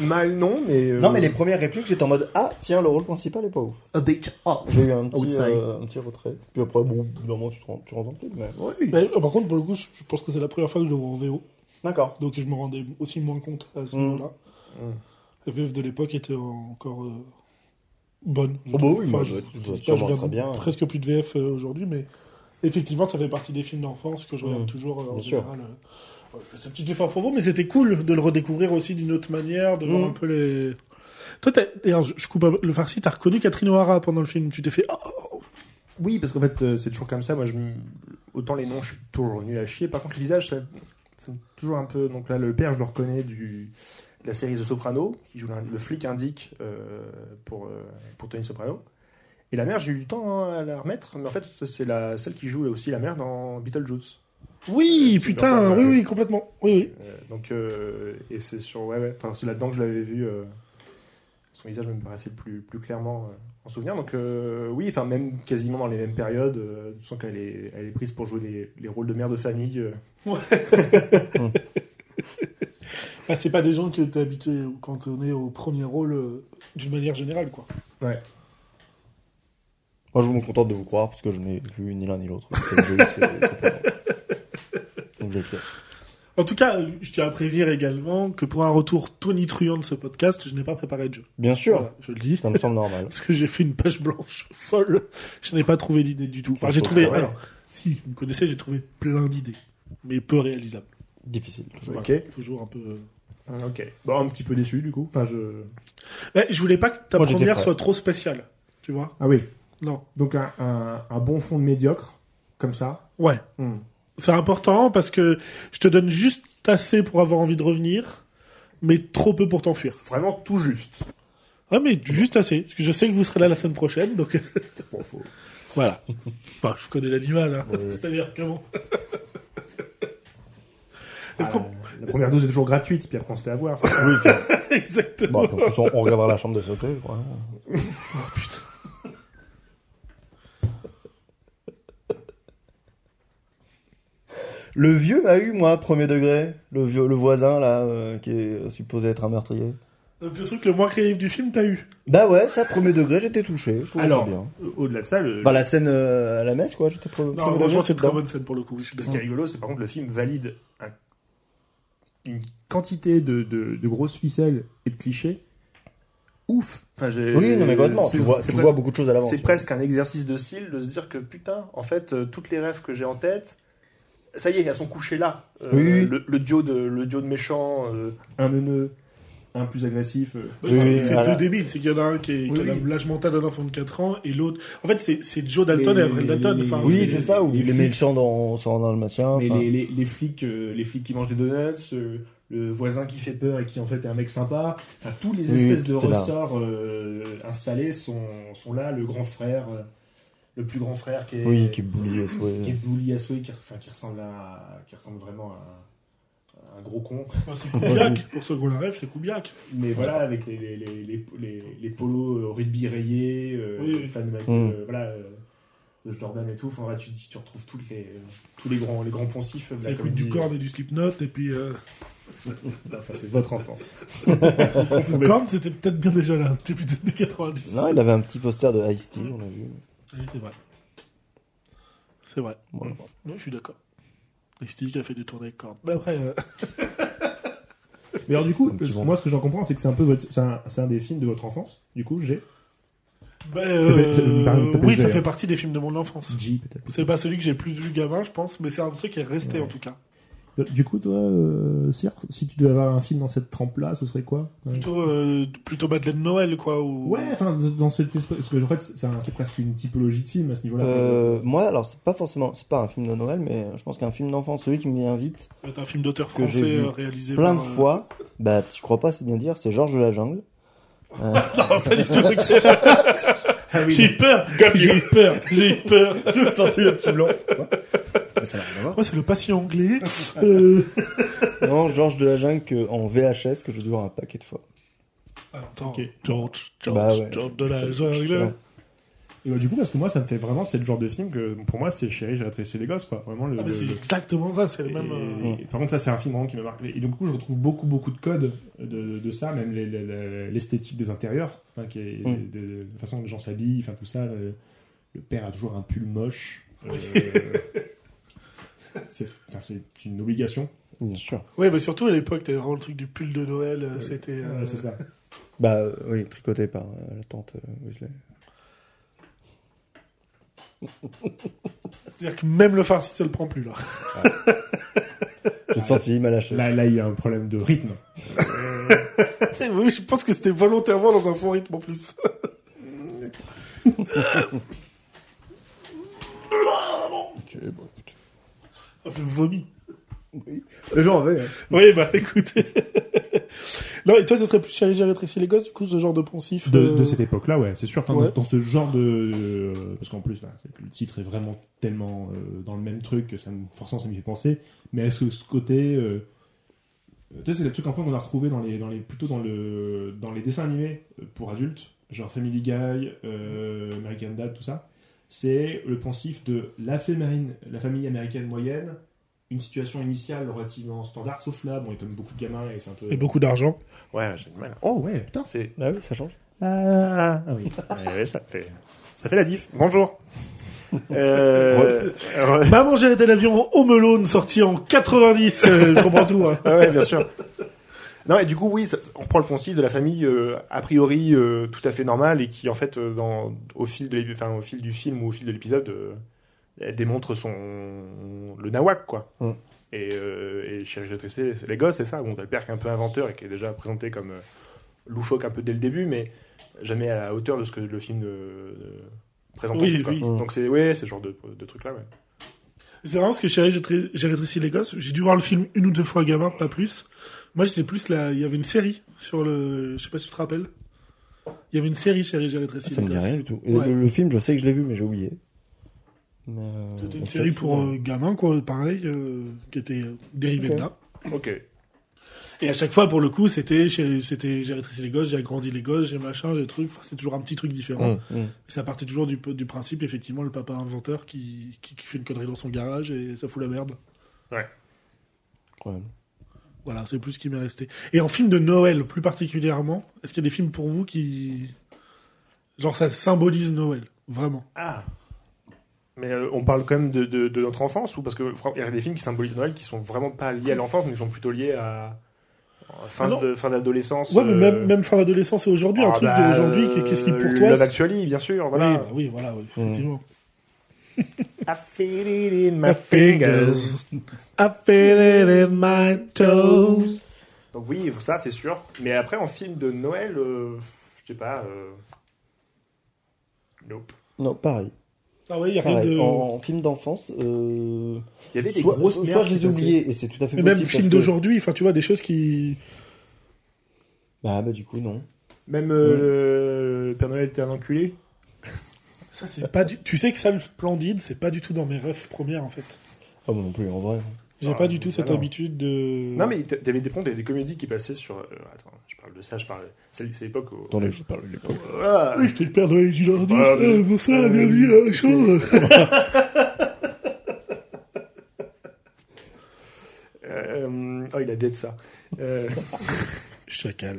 mal non, mais... euh, Non, mais les premières répliques, j'étais en mode Ah, tiens, le rôle principal est pas ouf. A bit off. J'ai eu un would petit, say. euh, un petit retrait. Puis après, bon, normalement, tu, te rends- tu rentres dans le film. Mais... Oui. Mais, euh, par contre, pour le coup, je je pense que c'est la première fois que je le vois en VO. D'accord. Donc je me rendais aussi moins compte à ce Mm. moment-là. Mm. La VF de l'époque était encore euh, bonne. je Oh bah trouve. oui, bah, je, je je regarde très bien. presque plus de VF euh, aujourd'hui, mais Effectivement, ça fait partie des films d'enfance que je regarde Mmh. toujours euh, en Bien général. euh. Je fais ce petit effort pour vous, mais c'était cool de le redécouvrir aussi d'une autre manière, de voir Mmh. un peu les. Toi, d'ailleurs, je coupe un le farci, t'as reconnu Catherine O'Hara pendant le film. Tu t'es fait. Oh, oh, oh. Oui, parce qu'en fait, euh, c'est toujours comme ça. Moi, je, autant les noms, je suis toujours nul à chier. Par contre, le visage, ça, me- toujours un peu. Donc là, le père, je le reconnais du, de la série The Soprano, qui joue le, le flic indique euh, pour, euh, pour Tony Soprano. Et la mère, j'ai eu du temps hein, à la remettre, mais en fait, c'est la, celle qui joue aussi la mère dans Beetlejuice. Oui, tu putain, oui, ouais. oui, complètement. Oui, oui. Euh, donc, euh, et c'est sur. Ouais, ouais. Enfin, c'est là-dedans que je l'avais vu. euh, son visage me paraissait plus, plus clairement euh, en souvenir. Donc, euh, oui, enfin, même quasiment dans les mêmes périodes, euh, tu sens qu'elle est, elle est prise pour jouer les, les rôles de mère de famille. euh. Ah, c'est pas des gens que t'es habitué quand on est au premier rôle euh, d'une manière générale, quoi. Moi, je me contente de vous croire parce que je n'ai vu ni l'un ni l'autre. Donc, j'acquiesce. En tout cas, je tiens à prévenir également que pour un retour tonitruant de ce podcast, je n'ai pas préparé de jeu. Bien sûr, Voilà, je le dis. ça me semble normal. Parce que j'ai fait une page blanche folle. Je n'ai pas trouvé d'idée du tout. Enfin, j'ai trouvé. Alors, si vous me connaissez, j'ai trouvé plein d'idées, mais peu réalisables. Difficile. toujours. Voilà, Ok. Toujours un peu. euh. Ok. Bon, un petit peu déçu, du coup. Enfin, je... Mais je voulais pas que ta Moi, première soit trop spéciale. Tu vois Ah oui. Non. Donc, un, un, un bon fond de médiocre, comme ça. Ouais. Hmm. C'est important parce que je te donne juste assez pour avoir envie de revenir, mais trop peu pour t'enfuir. Vraiment tout juste. Ouais, mais juste assez. Parce que je sais que vous serez là la semaine prochaine, donc Bon, faut- voilà. Enfin, je connais l'animal, hein. Ouais. C'est-à-dire comment Est-ce Ah, qu'on- La première dose est toujours gratuite, puis après on se fait avoir. ça. Oui, puis- Exactement. bon, de toute façon, on regardera la chambre de sauter. Voilà. Le vieux m'a eu, moi, premier degré. Le, vieux, le voisin, là, euh, qui est supposé être un meurtrier. Le truc le moins crédible du film, t'as eu? Bah ouais, ça, premier degré, j'étais touché. Je Alors, bien. au-delà de ça, le, Bah, la scène euh, à la messe, quoi, j'étais pro- Non, premier franchement, c'est une très bonne scène pour le coup. oui, je suis Ce d'accord. qui est rigolo, c'est par contre le film valide un- une quantité de, de, de grosses ficelles et de clichés. Ouf. Enfin, j'ai- Oui, non, mais complètement. c'est- Tu vois, c'est tu pre- vois beaucoup de choses à l'avance. C'est presque un exercice de style de se dire que putain, en fait, euh, toutes les rêves que j'ai en tête, ça y est, elles sont couchées là. Euh, Oui, oui. Le, le duo de le duo de méchants, euh, un neuneux, un plus agressif. euh, Oui, c'est voilà. deux débiles. C'est qu'il y en a un qui, est, qui Oui, a l'âge mental d'un enfant de 4 ans et l'autre. En fait, c'est c'est Joe Dalton Les- et Avril Dalton. les- Enfin, Oui, c'est ça, ou les les méchants dans, sont dans le machin. Mais les, les, les flics, euh, les flics qui mangent des donuts, euh, le voisin qui fait peur et qui en fait est un mec sympa, enfin tous les Oui, espèces de ressorts euh, installés sont, sont là. Le grand frère, euh, le plus grand frère qui est, Oui, qui est bouli à souhait. qui est bully à souhait, qui, enfin, qui ressemble à, qui ressemble vraiment à, à un gros con. enfin, c'est. Pour ceux qui ont la rêve, c'est Kubiak. Mais voilà, avec les, les, les, les, les, les polos euh, rugby rayés, euh, Oui, oui. fan de, Mike- Mm. euh, voilà, euh, de Jordan et tout. Enfin, voilà, tu, tu retrouves toutes les, tous les grands, les grands poncifs. Ça écoute du. Korn et du Slipknot. Et puis, euh, Non, ça, c'est votre enfance. le Korn, c'était peut-être bien déjà là, les années 90. Non, il avait un petit poster de Ice-T, on a vu. Oui, c'est vrai. C'est vrai. Voilà. Oui, je suis d'accord. Et Steve qui a fait des tournées avec Korn. Mais après, euh, Mais alors, du coup, Un petit moi, ce que j'en comprends, c'est que c'est un peu votre, c'est un, c'est un des films de votre enfance. Du coup, j'ai ben, fait- ça me permet de euh, taper oui, le ça verre. fait partie des films de mon enfance. G peut-être. C'est pas celui que j'ai plus vu gamin, je pense, mais c'est un truc qui est resté Ouais. en tout cas. Du coup, toi, euh, si tu devais avoir un film dans cette trempe-là, ce serait quoi? Ouais. Plutôt, euh, plutôt Madeleine Noël, quoi. Ou... Ouais, enfin, dans cette espèce. Parce que, en fait, c'est un- c'est presque une typologie de film à ce niveau-là. Euh, moi, alors, c'est pas forcément, c'est pas un film de Noël, mais je pense qu'un film d'enfant, celui qui me vient vite, C'est un film d'auteur Que j'ai français euh, réalisé plein de par, euh, fois, bah, tu crois pas, c'est bien dire, c'est Georges de la Jungle. Euh, Non, pas du tout. ok. J'ai eu peur. J'ai eu peur. J'ai eu peur. je me sentais un petit blanc. Mais ça n'a rien à voir. Moi, c'est le patient anglais. Euh... Non, Georges de la Jungle que- en VHS que je dû voir un paquet de fois. Attends. Ok. George, George, Bah ouais. George de la Ouais. jungle. Et bah, du coup, parce que moi, ça me fait vraiment, c'est le genre de film que, pour moi, c'est Chérie, j'ai rétréci les gosses, quoi. Vraiment, le. Ah, mais le- c'est le- exactement ça, c'est le et- même. euh, et- par contre, ça, c'est un film vraiment qui m'a marqué. Et donc, du coup, je retrouve beaucoup, beaucoup de codes de, de ça, même les- les- les- l'esthétique des intérieurs, enfin, qui est, Mm. de, de- la façon dont les gens s'habillent, enfin, tout ça. Le, le père a toujours un pull moche. euh, c'est une obligation. Bien sûr. Ouais, mais surtout à l'époque, t'avais vraiment le truc du pull de Noël. euh, C'était. euh, Ouais, c'est ça. Bah, oui, tricoté par euh, la tante euh, Weasley. C'est-à-dire que même le farci, ça le prend plus, là. J'ai senti, il m'a lâché. Là, là, il y a un problème de rythme. oui, je pense que c'était volontairement dans un faux rythme en plus. Ok, bon, écoute. Je vomis. Les gens avaient. hein. Oui, bah écoutez. Non, et toi, ça serait plus chéri, j'ai rétréci les gosses, du coup, ce genre de poncif. De, euh, de cette époque-là, ouais, c'est sûr. Enfin, Ouais. dans, dans ce genre de, euh, parce qu'en plus, le titre est vraiment tellement euh, dans le même truc que ça me, forcément, ça m'y fait penser. Mais est-ce que ce côté, euh, tu sais, c'est le truc un peu qu'on a retrouvé dans les, dans les, plutôt dans le, dans les dessins animés pour adultes, genre Family Guy, American Dad, tout ça. C'est le pensif de la famille, la famille américaine moyenne, une situation initiale relativement standard, sauf là, bon, il y a comme beaucoup de gamins et c'est un peu. Et beaucoup d'argent. Ouais, j'ai du mal. Oh, ouais, putain. c'est. Ah oui, ça change. Ah, ah oui. Ouais, ça, fait... ça fait la diff. Bonjour. Euh... re- Maman, j'ai arrêté l'avion Home Alone, sorti en 90. euh, je comprends tout, hein. Ah ouais, bien sûr. Non, et du coup, oui, ça- on reprend le poncif de la famille euh, a priori euh, tout à fait normale et qui, en fait, euh, dans, au, fil de enfin, au fil du film ou au fil de l'épisode, euh, elle démontre son le nawak, quoi. Mm. Et, euh, et Chérie, j'ai tressé les gosses, c'est ça. Bon, t'as le père qui est un peu inventeur et qui est déjà présenté comme euh, loufoque un peu dès le début, mais jamais à la hauteur de ce que le film euh, présente Oui, ensuite, quoi. oui. Donc c'est ouais, ce genre de, de truc là, ouais. C'est vraiment parce que chéri, j'ai tré- j'ai rétréci les gosses. J'ai dû voir le film une ou deux fois gamin, pas plus. Moi, c'est plus là, il y avait une série sur le, je sais pas si tu te rappelles. Il y avait une série, chéri, j'ai rétréci Ça les me dit gosses. rien du tout. Et Ouais. le, le film, je sais que je l'ai vu, mais j'ai oublié. Mais, euh, C'était une série pour euh, gamins, quoi, pareil, euh, qui était dérivée de là. Ok. Et à chaque fois, pour le coup, c'était, j'ai- c'était, j'ai rétréci les gosses, j'ai agrandi les gosses, j'ai machin, j'ai truc. Enfin, c'est toujours un petit truc différent. Hum, hum. Ça partait toujours du, du principe, effectivement, le papa inventeur qui, qui, qui fait une connerie dans son garage et ça fout la merde. Incroyable. Voilà, c'est plus ce qui m'est resté. Et en film de Noël, plus particulièrement, est-ce qu'il y a des films pour vous qui. Genre, ça symbolise Noël, vraiment? Ah. Mais euh, on parle quand même de, de, de notre enfance ou parce que il y a des films qui symbolisent Noël qui sont vraiment pas liés à l'enfance mais qui sont plutôt liés à, fin Ah de fin d'adolescence. Ouais, mais euh, même, même fin d'adolescence et aujourd'hui, un ah truc bah, d'aujourd'hui, qu'est-ce qui pour toi. Love Actually, bien sûr. Oui, Voilà. bah oui, voilà, oui, effectivement. I feel it in my fingers. I feel it in my toes. Donc oui, ça c'est sûr. Mais après en film de Noël, euh, je sais pas. Euh... Nope. Non, pareil. Ah ouais, il y a rien Pareil. de. En, en film d'enfance, euh, Il y avait des soit, grosses soit- merdes soit je les ai oubliés, et c'est tout à fait Mais possible. même film d'aujourd'hui, enfin, tu vois, des choses qui. Bah, bah, du coup, non. Même euh, Père Noël était un enculé. Ça, c'est pas du... Tu sais que ça, le Splendide, c'est pas du tout dans mes refs premières, en fait. Ah, moi non plus, en vrai. J'ai Ah, pas du tout cette alors. habitude de. Non mais t'avais des ponts, des, des comédies qui passaient sur. euh, attends, je parle de ça, je parle. C'est l'époque où. Attendez, je parle de l'époque. Voilà. Oui, c'était le Père Noël du lundi. Ah, mais- Ah, pour ça, euh, bienvenue à la chambre. Euh, oh, il a dead ça. Euh, Chacal.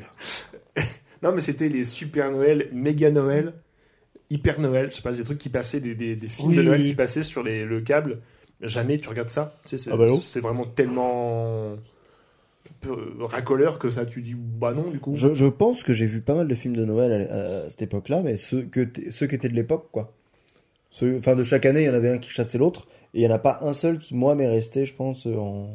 non, mais c'était les Super Noël, Méga Noël, Hyper Noël. Je sais pas, des trucs qui passaient, des, des, des films Oui, de Noël oui. qui passaient sur les, le câble. Jamais tu regardes ça. Tu sais, c'est Ah bah c'est vraiment tellement racoleur que ça, tu dis bah non du coup. Je, je pense que j'ai vu pas mal de films de Noël à, à cette époque-là, mais ceux, que t- ceux qui étaient de l'époque, quoi. Ceux, enfin, de chaque année, il y en avait un qui chassait l'autre, et il n'y en a pas un seul qui, moi, m'est resté, je pense, en.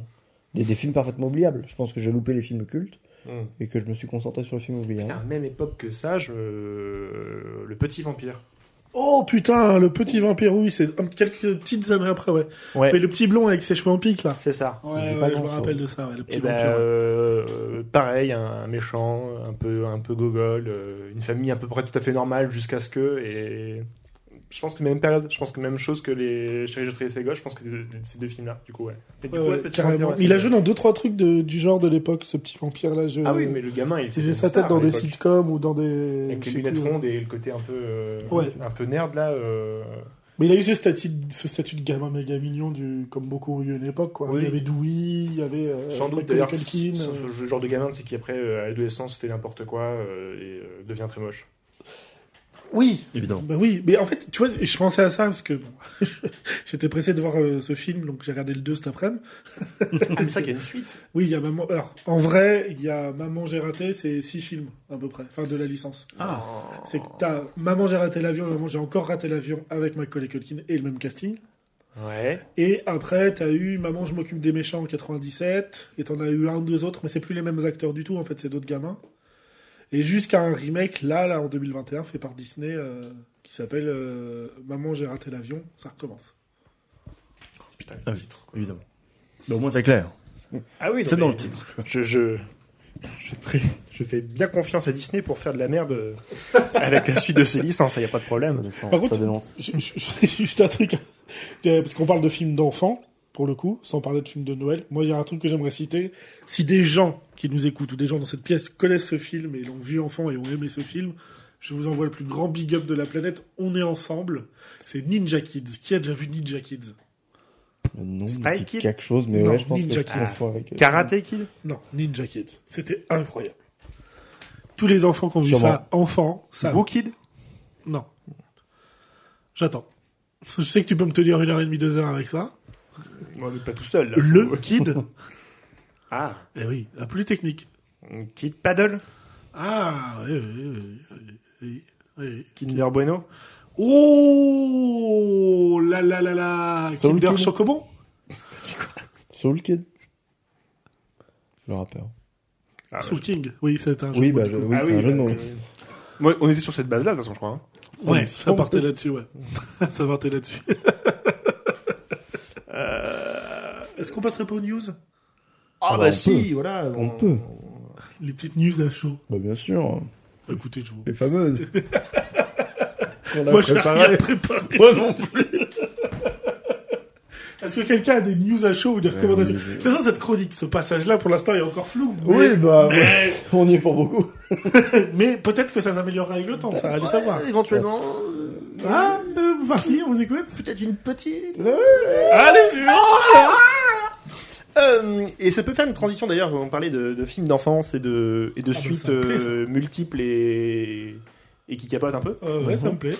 Des, des films parfaitement oubliables. Je pense que j'ai loupé les films cultes Hmm. et que je me suis concentré sur les films oubliables. Putain, même époque que ça, je... le petit vampire. Oh putain, le petit vampire, oui, c'est un- quelques petites années après, ouais. Ouais, Mais le petit blond avec ses cheveux en pique, là. c'est ça. Ouais, dit ouais, pas je me rappelle de ça, ouais, le petit Et ben, vampire. ouais. euh, pareil, un méchant, un peu, un peu gogol, euh, une famille à peu près tout à fait normale jusqu'à ce que. Et je pense que même période, je pense que même chose que les Chérie, je trahis les gauches, je pense que c'est ces deux films-là, du coup, ouais. Et du Ouais, coup, ouais, ouais, Petit carrément. Vampire, ouais, il a joué dans deux trois trucs de- du genre de l'époque, ce petit vampire là. Je... Ah oui, mais le gamin, il une sa tête dans des l'époque. sitcoms ou dans des. Avec les lunettes rondes et le côté un peu, euh, Ouais. un peu nerd là. euh, Mais il a eu ce statut, ce statut de gamin méga mignon, du, comme beaucoup ont eu à une époque. Quoi. Oui. Il y avait Dewey, il y avait euh, Sans doute d'ailleurs, Culkin, ce, euh. ce genre de gamin, c'est qui après, euh, à l'adolescence, fait n'importe quoi euh, et euh, devient très moche. Oui, Évidemment. bah oui. Mais en fait, tu vois, je pensais à ça parce que bon, j'étais pressé de voir euh, ce film, donc j'ai regardé le 2 cet après-midi. ah, mais ça qu'il y a une suite. Oui, il y a Maman. Alors, en vrai, il y a Maman, j'ai raté, c'est six films à peu près, enfin de la licence. Ah. C'est que t'as Maman, j'ai raté l'avion et Maman, j'ai encore raté l'avion avec Macaulay Culkin et le même casting. Ouais. Et après, t'as eu Maman, je m'occupe des méchants en 97. Et t'en as eu un ou deux autres, mais c'est plus les mêmes acteurs du tout, en fait, c'est d'autres gamins. Et jusqu'à un remake, là, là, en 2021, fait par Disney, euh, qui s'appelle euh, Maman, j'ai raté l'avion. Ça recommence. Putain, le Ah oui. titre. Évidemment. Mais au moins, c'est clair. Ah oui, C'est dans le titre. Je, je, je, très- je fais bien confiance à Disney pour faire de la merde euh, avec la suite de ses licences, il n'y a pas de problème. descend, Par contre- ça dénonce. Je- je- je- Juste un truc, parce qu'on parle de films d'enfants, pour le coup, sans parler de films de Noël. Moi, il y a un truc que j'aimerais citer. Si des gens qui nous écoutent ou des gens dans cette pièce connaissent ce film et l'ont vu enfant et ont aimé ce film, je vous envoie le plus grand big up de la planète. On est ensemble. C'est Ninja Kids. Qui a déjà vu Ninja Kids? Le nom me Spy Kid quelque chose, mais Non, ouais, je pense Ninja que je Kid. avec. euh, Karaté Kid? Non, Ninja Kids. C'était incroyable. Tous les enfants qui ont vu Sûrement. ça, enfants, ça. Boo Kid? Non. J'attends. Je sais que tu peux me tenir une heure et demie, deux heures avec ça. On n'est pas tout seul. là. Le Kid. Ah, Eh oui, la plus technique. Kid Paddle Ah, oui, oui, oui, oui, oui, oui. Kinder Bueno Oh là là là là Soul Kinder Kid. Chocobon Soul Kid Le rappeur. Ah, Soul King, oui, c'est un jeu. Oui, de bah, je- oui, Ah c'est un jeu de donc, mots. euh, on était sur cette base-là, de toute façon, je crois. hein. Ouais, Oui, ça partait là-dessus, ouais. ça partait là-dessus. Est-ce qu'on passerait pas aux news? Ah, bah, bah on si, voilà. On peut. Les petites news à chaud. Bah, bien sûr. Écoutez, je vous... Les fameuses. On a Moi, préparé. rien préparé. Moi non plus. Est-ce que quelqu'un a des news à chaud ou des recommandations oui, oui. De toute façon, cette chronique, ce passage-là, pour l'instant, il est encore flou. Oui, bah, mais, on y est pour beaucoup. mais peut-être que ça s'améliorera avec le temps, ça va aller savoir. Éventuellement, Ah, euh, Farsi, on vous écoute? peut-être une petite. Allez, suivant Euh, et ça peut faire une transition d'ailleurs, on parlait de, de films d'enfance et de, et de Ah suites euh, multiples et, et qui capotent un peu. Euh, Ouais, ça me plaît.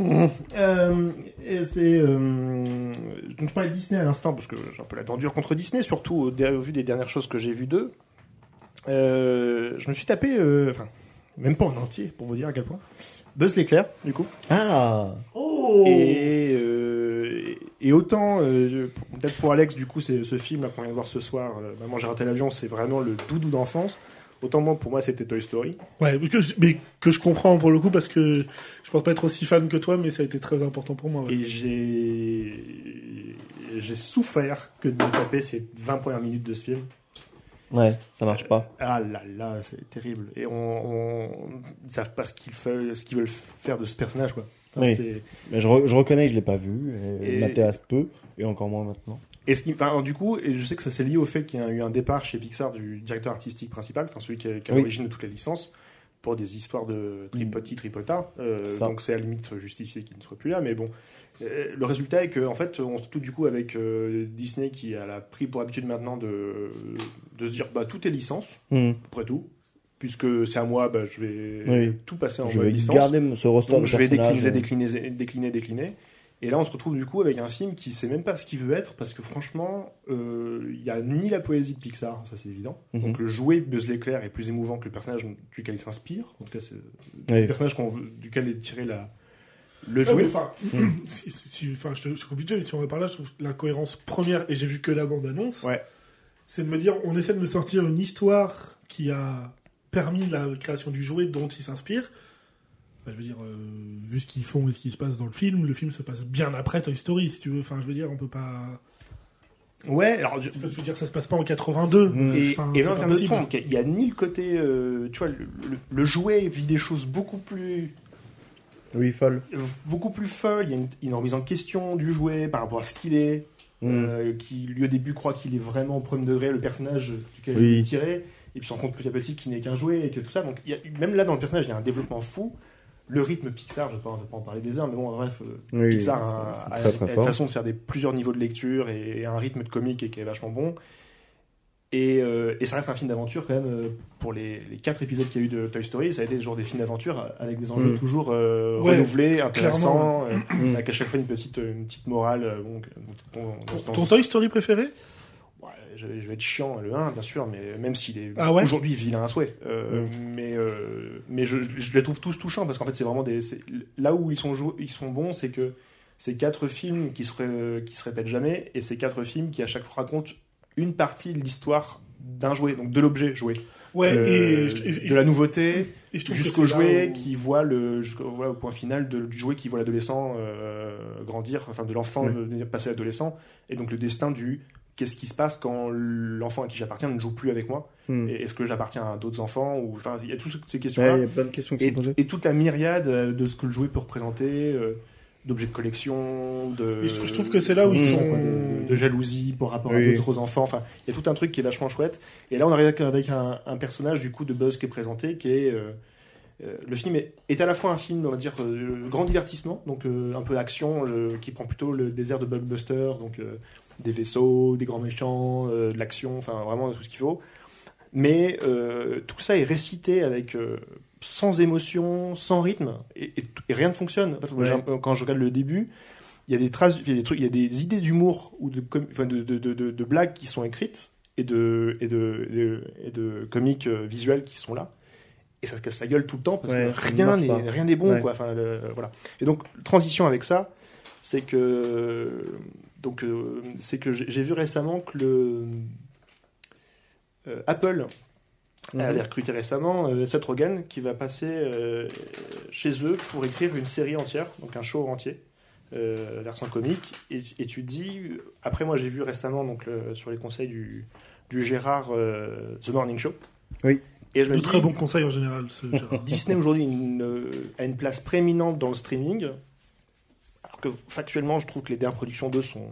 Euh, et c'est euh, donc je parlais de Disney à l'instant parce que j'ai un peu la dent dure contre Disney, surtout au, au vu des dernières choses que j'ai vues d'eux. Euh, je me suis tapé, euh, enfin même pas en entier pour vous dire à quel point. Buzz l'éclair, du coup. Ah Oh Et, euh, et autant, euh, peut-être pour Alex, du coup, c'est ce film qu'on vient de voir ce soir, euh, Maman j'ai raté l'avion, c'est vraiment le doudou d'enfance. Autant moi, pour moi, c'était Toy Story. Ouais, mais que, je, mais que je comprends pour le coup parce que je pense pas être aussi fan que toi, mais ça a été très important pour moi. ouais. Et j'ai j'ai souffert que de me taper ces 20 premières minutes de ce film. Ouais, ça marche pas. Ah là là, c'est terrible. Et on, on- ils savent pas ce qu'ils fe- ce qu'ils veulent faire de ce personnage, quoi. Enfin, Oui. c'est- Mais je, re- je reconnais que je l'ai pas vu. Et, Et- m'intéresse peu, et encore moins maintenant. Et ce qui, enfin, du coup, et je sais que ça s'est lié au fait qu'il y a eu un départ chez Pixar du directeur artistique principal, enfin celui qui Oui. l'origine de toutes les licences, pour des histoires de tripoti, tripota. Euh, donc c'est à la limite justifié qu'il ne soit plus là, mais bon. Euh, le résultat est que, en fait, on se retrouve du coup avec euh, Disney qui a la pris pour habitude maintenant de, de se dire, bah tout est licence, Hmm. après tout, puisque c'est à moi, bah, je vais Oui. tout passer en Je mode vais licence. garder ce roster Donc de je vais personnages. décliner, décliner, décliner, décliner. Et là, on se retrouve du coup avec un film qui sait même pas ce qu'il veut être, parce que franchement, euh, il y a ni la poésie de Pixar, ça c'est évident. Mhm. Donc le jouet Buzz l'éclair est plus émouvant que le personnage duquel il s'inspire. En tout cas, c'est Oui. le personnage veut- duquel est tiré la, le Ah, jouet. enfin, si, si- si- enfin, je te, fait, mais si on va par là, je trouve que la cohérence première, et j'ai vu que la bande-annonce, Ouais. c'est de me dire, on essaie de me sortir une histoire qui a permis la création du jouet dont il s'inspire. Enfin, je veux dire, euh, vu ce qu'ils font et ce qui se passe dans le film, le film se passe bien après Toy Story, si tu veux. Enfin, je veux dire, on peut pas. Ouais, alors je- veux dire, ça se passe pas en 82. Mm. Et, Enfin, et là, en termes de il y a ni le côté, euh, tu vois, le, le- le jouet vit des choses beaucoup plus Oui, folle. beaucoup plus folles. Il y a une, une remise en question du jouet par rapport à ce qu'il est. Hmm. euh, qui lui au début croit qu'il est vraiment au premier degré le personnage duquel Oui. il est tiré et puis se rend compte petit à petit qu'il n'est qu'un jouet et que tout ça. Donc il y a, même là dans le personnage il y a un développement fou. Le rythme Pixar je ne vais, pas- en parler des heures mais bon bref euh, Oui, Pixar a, c'est a- très, très a une façon de faire des plusieurs niveaux de lecture et, un rythme de comique et qui est vachement bon. Et, euh, et ça reste un film d'aventure quand même euh, pour les, les quatre épisodes qu'il y a eu de Toy Story ça a été toujours des films d'aventure avec des enjeux Mm. toujours euh, Ouais, renouvelés intéressants euh, avec à chaque fois une petite, une petite morale euh, bon, que- dont- dont- Ton, Toy Story préféré? Je, je vais être chiant, le 1, bien sûr, mais même s'il est Ah ouais aujourd'hui vilain à souhait. Euh, Mais, euh, mais je, je les trouve tous touchants parce qu'en fait, c'est vraiment des. Là où ils sont, ils sont bons, c'est que c'est quatre films qui se, qui se répètent jamais, et c'est quatre films qui à chaque fois racontent une partie de l'histoire d'un jouet, donc de l'objet joué. Ouais, Euh, et, je- et- de la nouveauté jusqu'au jouet où- qui voit le voilà, au point final de- du jouet qui voit l'adolescent euh, grandir, enfin de l'enfant Ouais. passer adolescent, et donc le destin du qu'est-ce qui se passe quand l'enfant à qui j'appartiens ne joue plus avec moi, Hmm. est-ce que j'appartiens à d'autres enfants ou enfin il y a toutes ces Ouais, questions-là il y a plein de questions qui et, sont posées. et toute la myriade euh, de ce que le jouet peut représenter, euh, d'objets de collection, de. Et je- je trouve que c'est là où ils de- sont- de, de jalousie par rapport Oui. à d'autres enfants. Enfin, il y a tout un truc qui est vachement chouette. Et là, on arrive avec, avec un, un personnage du coup de Buzz qui est présenté, qui est. euh, euh, le film est, est à la fois un film, on va dire, euh, grand divertissement, donc euh, un peu action, euh, qui prend plutôt le désert de blockbuster, donc euh, des vaisseaux, des grands méchants, euh, de l'action, enfin vraiment tout ce qu'il faut. Mais euh, tout ça est récité avec euh, sans émotion, sans rythme, et, et- et rien ne fonctionne. Ouais. Quand je regarde le début, il y a des traces, il y a des trucs, il y a des idées d'humour ou de, com- enfin, de, de, de, de- de blagues qui sont écrites et de et de, de, et de comiques visuels qui sont là. Et ça se casse la gueule tout le temps parce Ouais, que rien n'est pas. rien n'est bon Ouais. quoi. Enfin le- voilà. Et donc transition avec ça, c'est que donc euh, c'est que j'ai vu récemment que le euh, Apple Mhm. avait recruté récemment euh, Seth Rogen qui va passer euh, chez eux pour écrire une série entière, donc un show entier, euh, version comique. Et, et tu te dis, après moi j'ai vu récemment donc le- sur les conseils du, du Gérard euh, The Morning Show. Oui. Et je me De dis, très bons conseils en général, ce Gérard. Disney aujourd'hui a une place prééminente dans le streaming. Alors que factuellement, je trouve que les dernières productions d'eux sont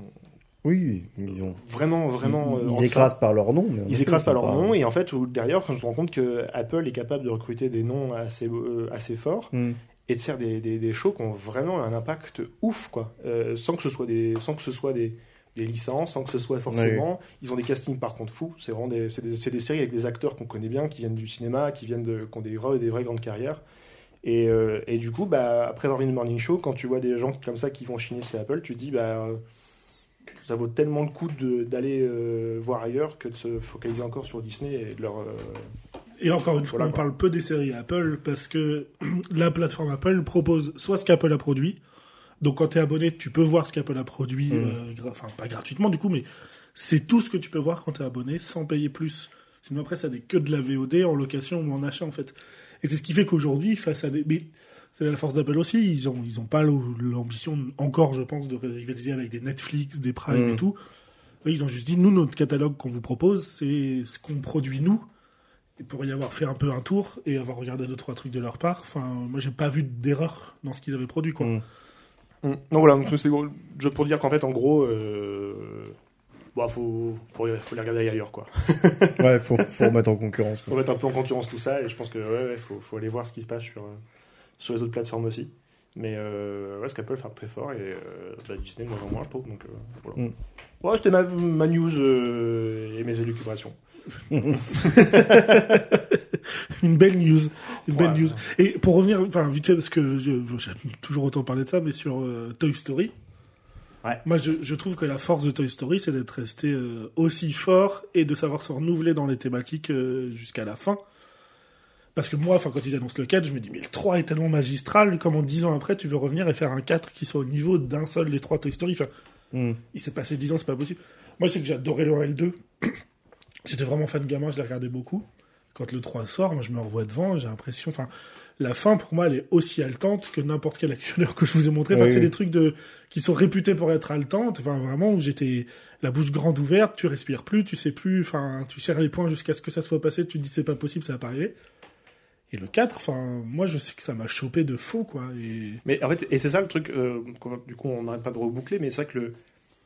Oui, ils ont. vraiment, vraiment. ils, euh, ils écrasent par leur nom. mais Ils écrasent sont leur nom et en fait derrière quand je me rends compte que Apple est capable de recruter des noms assez euh, assez forts Hmm. et de faire des, des, des shows qui ont vraiment un impact ouf quoi Euh, sans que ce soit des sans que ce soit des, des licences sans que ce soit forcément ils ont des castings par contre fous c'est vraiment des, c'est des, c'est des séries avec des acteurs qu'on connaît bien qui viennent du cinéma qui viennent de qui ont des vraies des vraies grandes carrières et, euh, et du coup bah après avoir vu le morning show quand tu vois des gens comme ça qui vont chiner chez Apple tu te dis bah ça vaut tellement le coup d'aller euh, voir ailleurs que de se focaliser encore sur Disney et de leur. euh, Et encore une fois, Voilà, on quoi. parle peu des séries Apple parce que la plateforme Apple propose soit ce qu'Apple a produit. Donc quand tu es abonné, tu peux voir ce qu'Apple a produit, Mm. enfin pas gratuitement du coup, mais c'est tout ce que tu peux voir quand tu es abonné sans payer plus. Sinon après, ça n'est que de la VOD en location ou en achat en fait. Et c'est ce qui fait qu'aujourd'hui, face à des... Mais c'est la force d'Apple aussi, ils ont, ils ont pas l'ambition encore, je pense, de rivaliser avec des Netflix, des Prime Mm. et tout. Eux, ils ont juste dit, nous, notre catalogue qu'on vous propose, c'est ce qu'on produit nous. Et pour y avoir fait un peu un tour et avoir regardé deux trois trucs de leur part, enfin, moi j'ai pas vu d'erreur dans ce qu'ils avaient produit quoi. Mm. Mm. Donc voilà, donc c'est pour dire qu'en fait, en gros, euh, bah, faut, faut, faut les regarder ailleurs quoi. Ouais, faut, faut remettre en concurrence. Faut mettre un peu en concurrence tout ça et je pense que ouais, ouais, faut, faut aller voir ce qui se passe sur, euh, sur les autres plateformes aussi. Mais euh, ouais, ce qu'Apple frappe très fort et euh, bah, Disney de moins en moins, je trouve. Donc euh, voilà. Mm. Ouais, c'était ma, ma news et mes élucubrations. Une belle news, une belle news. Et pour revenir, enfin vite fait parce que j'aime toujours autant parler de ça, mais sur Toy Story. Ouais. Moi, je, je trouve que la force de Toy Story, c'est d'être resté euh, aussi fort et de savoir se renouveler dans les thématiques euh, jusqu'à la fin. Parce que moi, enfin, quand ils annoncent le 4, je me dis, mais le 3 est tellement magistral, comment 10 ans après, tu veux revenir et faire un 4 qui soit au niveau d'un seul des trois Toy Story. Enfin, Hmm. il s'est passé 10 ans, c'est pas possible. Moi, c'est que j'adorais le 1 et le 2. J'étais vraiment fan gamin, je les regardais beaucoup. Quand le 3 sort, moi, je me revois devant, j'ai l'impression, enfin, la fin, pour moi, elle est aussi haletante que n'importe quel actionneur que je vous ai montré. Enfin, Oui, c'est des trucs de, qui sont réputés pour être haletantes. Enfin, vraiment, où j'étais la bouche grande ouverte, tu respires plus, tu sais plus, enfin, tu serres les poings jusqu'à ce que ça soit passé, tu te dis c'est pas possible, ça va pas arriver. Et le 4, enfin, moi, je sais que ça m'a chopé de fou, quoi. Et, Mais en fait, et c'est ça le truc, euh, du coup, on n'arrête pas de reboucler, mais c'est vrai que le,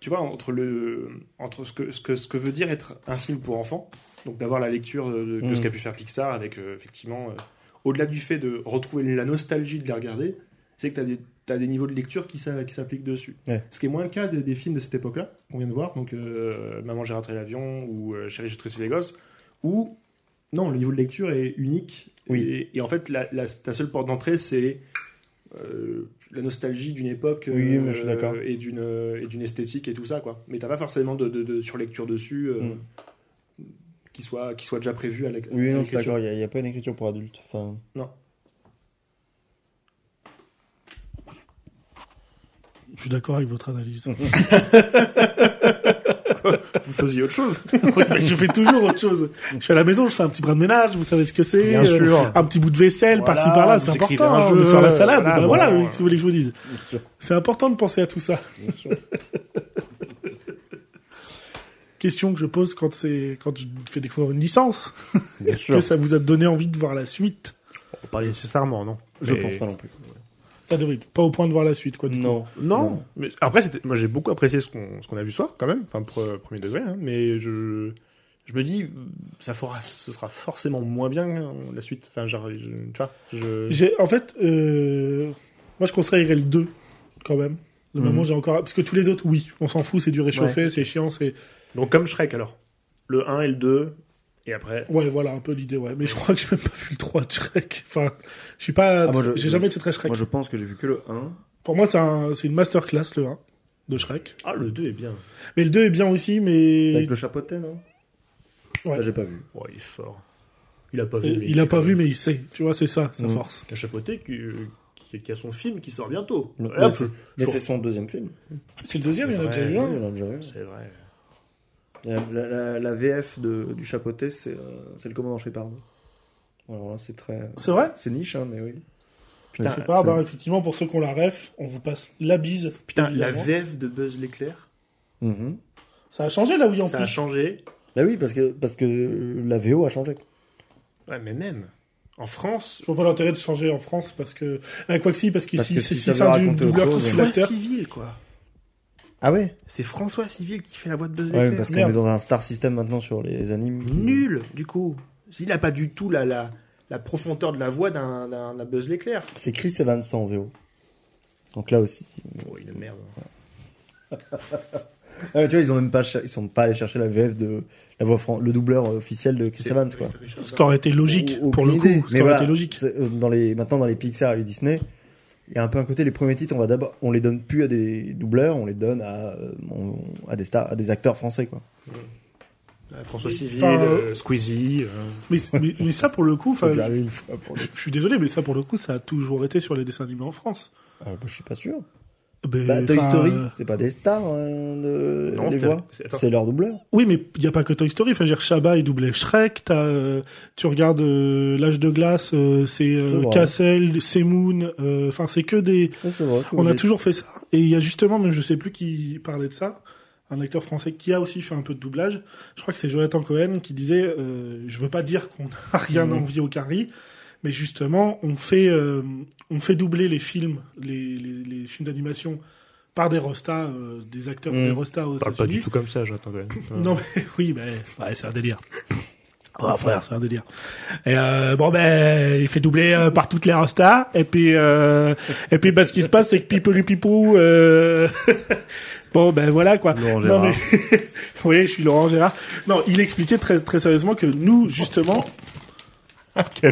tu vois, entre, le, entre ce, que, ce, que, ce que veut dire être un film pour enfants, donc d'avoir la lecture de, de Mm. ce qu'a pu faire Pixar, avec euh, effectivement, euh, au-delà du fait de retrouver la nostalgie de les regarder, c'est que tu as des, niveaux de lecture qui s'a- qui s'appliquent dessus. Ouais. Ce qui est moins le cas des, des films de cette époque-là, qu'on vient de voir, donc euh, Maman, j'ai raté l'avion, ou euh, Chérie, j'ai tressé les gosses, où, non, le niveau de lecture est unique. Oui. Et, et en fait, la, la- ta seule porte d'entrée, c'est euh, la nostalgie d'une époque Oui, euh, je suis et d'une esthétique et tout ça quoi mais t'as pas forcément de, de, de surlecture dessus Mm. Qui soit qui soit déjà prévu à la Oui, non, je suis d'accord, il n'y a, pas une écriture pour adultes. Enfin, Je suis d'accord avec votre analyse. Vous faisiez autre chose. Oui, mais je fais toujours autre chose. Je suis à la maison, je fais un petit brin de ménage, vous savez ce que c'est. Bien euh, sûr. Un petit bout de vaisselle Voilà, par-ci par-là, c'est important. un hein, jeu, sur la salade, voilà, bah bon, voilà, voilà. oui, si vous voulez que je vous dise. Bien sûr. C'est important de penser à tout ça. Bien sûr. Question que je pose quand c'est quand je fais découvrir une licence. Est-ce que ça vous a donné envie de voir la suite? Pas nécessairement, non? Je Mais- pense pas non plus. Pas, de- pas au point de voir la suite, quoi. Du coup. Non. Non, mais après, moi j'ai beaucoup apprécié ce qu'on ce qu'on a vu ce soir, quand même, enfin, pre- premier degré, hein, mais je, je me dis, ça fera, ce sera forcément moins bien hein, la suite. Enfin, genre, je- tu vois, je... J'ai, en fait, euh, moi je conseillerais le 2 quand même. Le Mhm. moment j'ai encore, parce que tous les autres, oui, on s'en fout, c'est du réchauffé, c'est chiant, c'est, Donc, comme Shrek alors. Le 1 et le 2, et après. ouais, voilà, un peu l'idée, ouais. Mais je crois que j'ai même pas vu le 3 de Shrek. Enfin, je suis pas, Ah, moi, je- j'ai jamais été très Shrek. Moi, je pense que j'ai vu que le 1. Pour moi, c'est un, c'est une masterclass, le 1 de Shrek. Ah, le 2 est bien. Mais le 2 est bien aussi, mais Avec le chapeauté, non? Ouais. J'ai pas vu. Ouais, il est fort. Il a pas vu. Euh, mais il sait a pas vu, mais il sait. Tu vois, c'est ça, sa Mhm. force. Un chapeauté qui, a son film qui sort bientôt. Mais, c'est- mais c'est son deuxième film. C'est le deuxième, il y en a vrai, déjà eu Oui, un. il en a déjà eu un. C'est vrai. La, la- la- la VF de, du chapeauté, c'est euh, c'est le commandant Shepard. Alors là, c'est très. C'est vrai? C'est niche, hein, mais oui. Je sais pas, bah, effectivement, pour ceux qui ont la ref, on vous passe la bise. Putain, la. VF de Buzz l'éclair, Mhm. Ça a changé là, oui, en ça a changé. Bah oui, parce que, parce que la VO a changé. Ouais, mais même. En France, Je vois pas l'intérêt de changer en France parce que. Euh, quoi que si, parce Parce qu'ici, que c'est si si un doubleur chose, l'acteur. Civil, quoi. Ah ouais C'est François Civil qui fait la voix de Buzz Ouais, parce qu'on Merde. est dans un star system maintenant sur les animes. qui- Nul, du coup. Il a pas du tout la, la, la profondeur de la voix d'un d'un- d'un Buzz l'éclair. C'est Chris Evans en VO. Donc là aussi. Oh, il est merde. Ah, tu vois, ils ont même pas, cher- ils sont pas allés chercher la VF de la voix fran- le doubleur officiel de Chris Evans, quoi. Ce qui aurait été logique, Ou- pour le aucune idée. coup. Ce Mais qui aurait voilà, été logique. c'est, euh, Dans les, maintenant, dans les Pixar et les Disney, il y a un peu un côté, les premiers titres, on va d'abord, on les donne plus à des doubleurs, on les donne à, euh, on- à des stars, à des acteurs français, quoi. Euh, François Mais, Civil, enfin, euh, Squeezy. euh, Mais, mais, mais ça, pour le coup, je je suis désolé, mais ça, pour le coup, ça a toujours été sur les dessins animés en France. Ah, bah, je suis pas sûr. Ben, Bah, Toy Story, euh, c'est pas des stars, hein, de, Non, les c'est- voix. c'est-. C'est leur doubleur. Oui, mais il n'y a pas que Toy Story. Enfin, dire, Chabat est doublé Shrek. T'as, euh, tu regardes euh, L'âge de glace, euh, c'est C'est euh. Cassel, Semoun. euh, Enfin, c'est que des. C'est vrai, On a toujours fait ça. Et il y a justement, mais je sais plus qui parlait de ça, un acteur français qui a aussi fait un peu de doublage. Je crois que c'est Jonathan Cohen qui disait, euh, je veux pas dire qu'on n'a rien Mhm. envie au carry, mais justement, on fait, euh, on fait doubler les films, les, les, les films d'animation par des rostas, euh, des acteurs des rostas aux parle pas du tout comme ça, j'attends quand même. Non, mais oui, ben, ouais, c'est un délire. Oh, frère, c'est un délire. Et euh, bon ben, il fait doubler euh, par toutes les rostas. Et puis, euh, et puis, ben, ce qui se passe, c'est que Pipou Pipou. Euh... bon ben voilà quoi. Laurent Non Gérard. mais, oui, je suis Laurent Gérard. Non, il expliquait très très sérieusement que nous, justement.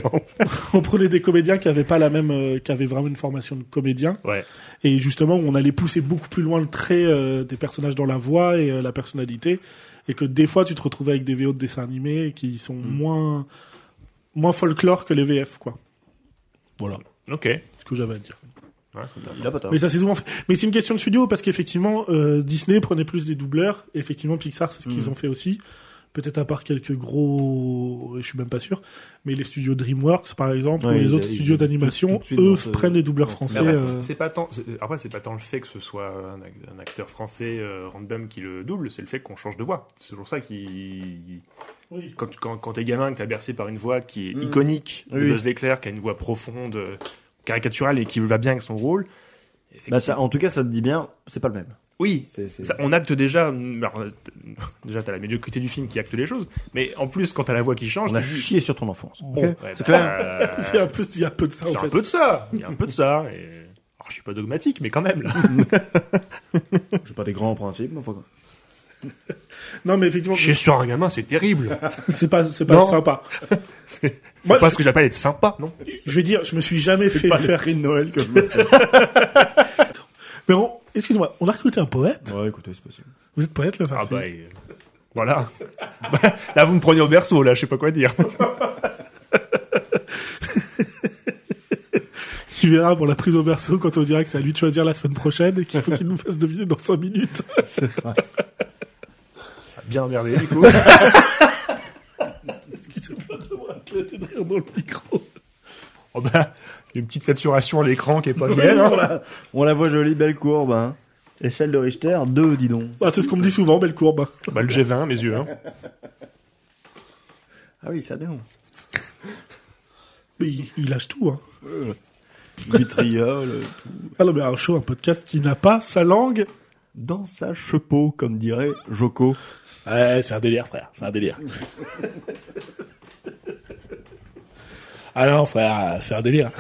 on prenait des comédiens qui avaient pas la même, euh, qui avaient vraiment une formation de comédien, Ouais. et justement, on allait pousser beaucoup plus loin le trait euh, des personnages dans la voix et euh, la personnalité, et que des fois, tu te retrouvais avec des VO de dessins animés qui sont Mm. moins, moins folklore que les VF, quoi. Voilà, Ok. ce que j'avais à dire. Ouais. Mais ça, c'est souvent fait. Mais c'est une question de studio, parce qu'effectivement, euh, Disney prenait plus des doubleurs, effectivement, Pixar, c'est ce qu'ils Mhm. ont fait aussi. Peut-être à part quelques gros, je suis même pas sûr, mais les studios DreamWorks, par exemple, Ouais, ou les autres studios d'animation, eux ce- prennent des doubleurs français. Après, euh, c'est- pas tant. Après, c'est pas tant le fait que ce soit un, ac- un acteur français euh, random qui le double, c'est le fait qu'on change de voix. C'est toujours ça qui. Oui. Quand, quand, quand t'es gamin, que t'es bercé par une voix qui est Mm. iconique, de Oui. Buzz l'éclair, qui a une voix profonde, euh, caricaturale et qui va bien avec son rôle. Bah, ça, en tout cas, ça te dit bien, c'est pas le même. Oui, ça- on acte déjà. alors, euh, déjà, t'as la médiocrité du film qui acte les choses, mais en plus, quand t'as la voix qui change, On a chié sur ton enfance. Bon. ouais, c'est bah, clair euh, Il y a un peu, il y a un peu de ça, en C'est un fait. peu de ça. Il y a un peu de ça. Et... Alors, je suis pas dogmatique, mais quand même. J'ai pas des grands principes, mais enfin, Non, mais effectivement, Chier sur un gamin, c'est terrible. c'est pas, c'est pas Non. sympa. C'est pas ce que j'appelle être sympa, non? Je vais dire, je me suis jamais fait pas faire. de Noël que je me fais. Mais on, excuse-moi, on a recruté un poète? ouais, écoutez, c'est possible. Vous êtes poète, là, Ah Farsi bah, euh, voilà. Bah, là, vous me prenez au berceau, là, je sais pas quoi dire. Tu verras pour la prise au berceau quand on dira que c'est à lui de choisir la semaine prochaine et qu'il faut qu'il nous fasse deviner dans 5 minutes. Bien emmerdé, du coup. Excusez-moi d'avoir éclaté de rire dans le micro. oh bah, une petite saturation à l'écran qui est pas on, hein. la, on la voit jolie, belle courbe. Hein. Échelle de Richter, 2, dis donc. Ah, c'est ce qu'on me dit souvent, belle courbe. Bah, le G20, mes yeux. Hein. Ah oui, ça dénonce. Mais il, il lâche tout, hein. Vitriol, tout. Ah non, mais un show, un podcast qui n'a pas sa langue. Dans sa chepeau, comme dirait Joko. Ouais, c'est un délire, frère. C'est un délire. ah non, frère, c'est un délire.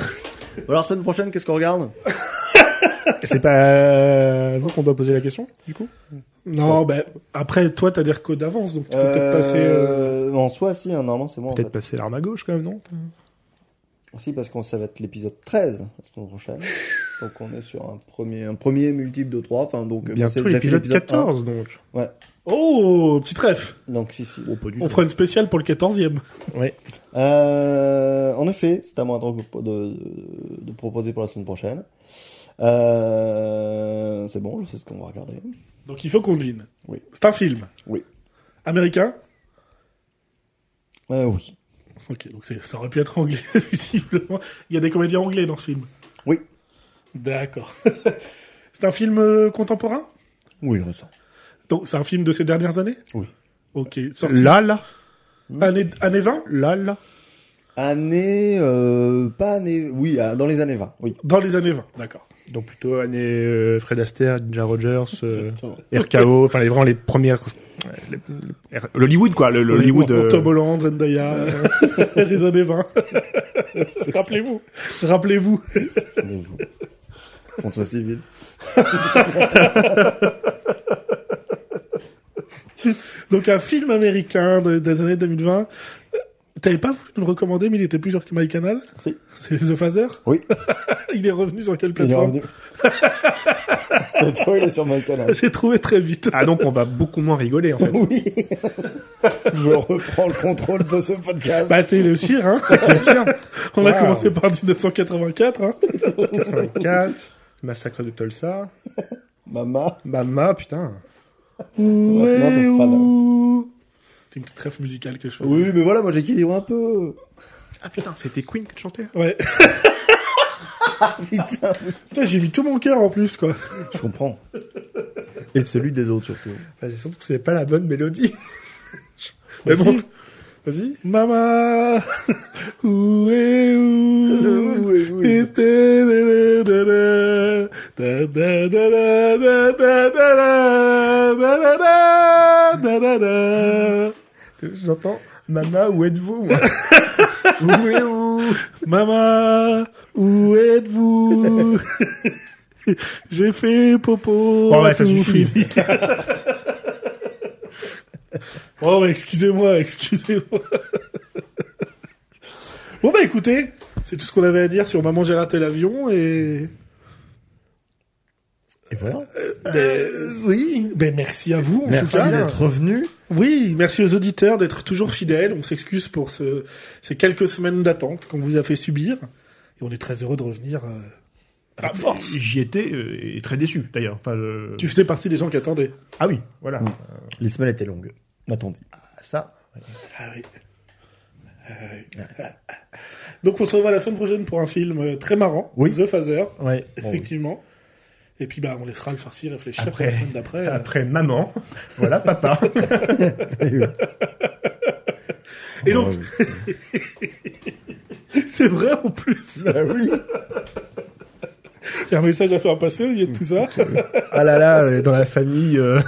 Alors, semaine prochaine, qu'est-ce qu'on regarde C'est pas vous qu'on doit poser la question, du coup Non, ben, après, toi, t'as des recos d'avance, donc tu peux peut-être passer... euh, Euh, En soi, si, hein, normalement, c'est moi. en Peut-être fait. passer l'arme à gauche, quand même, non Aussi parce qu'on ça va être l'épisode 13 la semaine prochaine. Donc on est sur un premier, un premier multiple de 3. Enfin, donc, c'est Bientôt déjà fait l'épisode l'épisode 14, donc. 1. Ouais. Oh, petit trèfle. Donc, si, si. On fera une spéciale pour le 14e. Ouais. Euh, en effet, c'est à moi de, de, de proposer pour la semaine prochaine. Euh, c'est bon, je sais ce qu'on va regarder. Donc il faut qu'on devine. Oui. C'est un film. Oui. Américain Euh, oui. Ok, donc ça aurait pu être anglais, visiblement. Il y a des comédiens anglais dans ce film. Oui. D'accord. c'est un film euh, contemporain? Oui, récent. Donc c'est un film de ces dernières années? Oui. Ok. Sorti Là, là, année, année 20 là, là. Année, euh, pas année, oui, euh, dans les années 20, oui. Dans les années 20, d'accord. Donc plutôt année euh, Fred Astaire, Ninja Rogers, euh, RKO, enfin les, vraiment les premières... les- les- L'Hollywood, quoi, le, le Hollywood... euh, Tom Holland, Zendaya, les années 20. Rappelez-vous. Rappelez-vous. Souvenez-vous. Contre civil. Donc un film américain de- des années 2020. Euh, T'avais pas voulu nous le recommander, mais il était plus sur MyCanal Si. C'est The Phaser Oui. Il est revenu sur quelle Il est plateforme revenu. Cette fois, il est sur mon canal. J'ai trouvé très vite. Ah donc on va beaucoup moins rigoler en fait. Oui. Je reprends le contrôle de ce podcast. Bah c'est le cire, hein Bien sûr. On a commencé par 1984, hein 84, Massacre de Tulsa, Mama. Mama, putain. Ouais, C'est une petite rêve musicale que je fais. Oui, mais voilà, moi j'équilibre un peu. Ah putain, c'était Queen qui chantait. Ouais. Putain. Putain, j'ai mis tout mon cœur en plus, quoi. Je comprends. Et celui des autres surtout. Bah, surtout que c'est pas la bonne mélodie. Mais bon, vas-y. Maman, où est où? J'entends Mama, où êtes-vous Où est où Maman, où êtes-vous J'ai fait popo. Bon, ouais, ça suffit. fini. oh, excusez-moi, excusez-moi. bon, bah écoutez, c'est tout ce qu'on avait à dire sur Maman, j'ai raté l'avion et. Et voilà. Oui, ben merci à vous en Merci tout cas. d'être revenu. Oui, merci aux auditeurs d'être toujours fidèles. On s'excuse pour ce, ces quelques semaines d'attente qu'on vous a fait subir. Et on est très heureux de revenir euh, à la force. J'y étais euh, et très déçu d'ailleurs. Enfin, je- Tu faisais partie des gens qui attendaient. Ah oui, voilà. Les semaines étaient longues, m'a-t-on dit. Ah, ça. Ah oui. Ah oui. Donc on se revoit la semaine prochaine pour un film euh, très marrant, Oui. The Phaser, Ouais. effectivement. Et puis bah on laissera le farci réfléchir Après- la semaine d'après. euh. Après maman, voilà papa. Et donc, c'est vrai en plus. Bah oui. Il y a un message à faire passer, il y a tout ça. Ah là là, euh, dans la famille euh...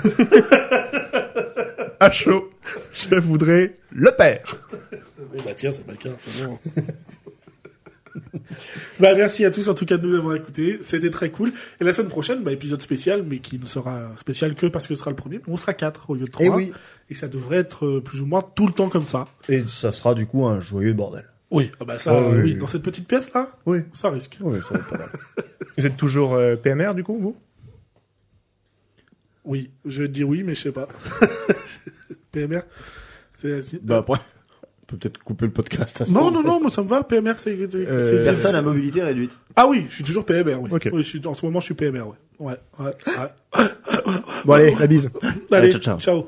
à chaud, je voudrais le père. Eh bah tiens, c'est pas le cas, c'est bon. bah merci à tous en tout cas de nous avoir écoutés, c'était très cool. Et la semaine prochaine, bah épisode spécial, mais qui ne sera spécial que parce que ce sera le premier, on sera quatre au lieu de trois. Et oui. Et ça devrait être euh, plus ou moins tout le temps comme ça. Et ça sera du coup un joyeux bordel. Oui, ah bah ça, Ah oui, oui, oui. dans cette petite pièce là, Oui. ça risque. Oui, ça va être pas mal. Vous êtes toujours euh, PMR du coup, vous? Oui, je vais te dire oui, mais je sais pas. PMR, c'est Bah après, peut peut-être couper le podcast. à ce Non, non, non, moi ça me va, PMR, c'est... c'est- Euh, c'est- Personne à mobilité réduite. Ah oui, je suis toujours PMR, oui. Ok. Oui, je suis, en ce moment, je suis PMR, ouais. Ouais, ouais, ouais. Bon allez, la bise. Allez, ciao, ciao. ciao.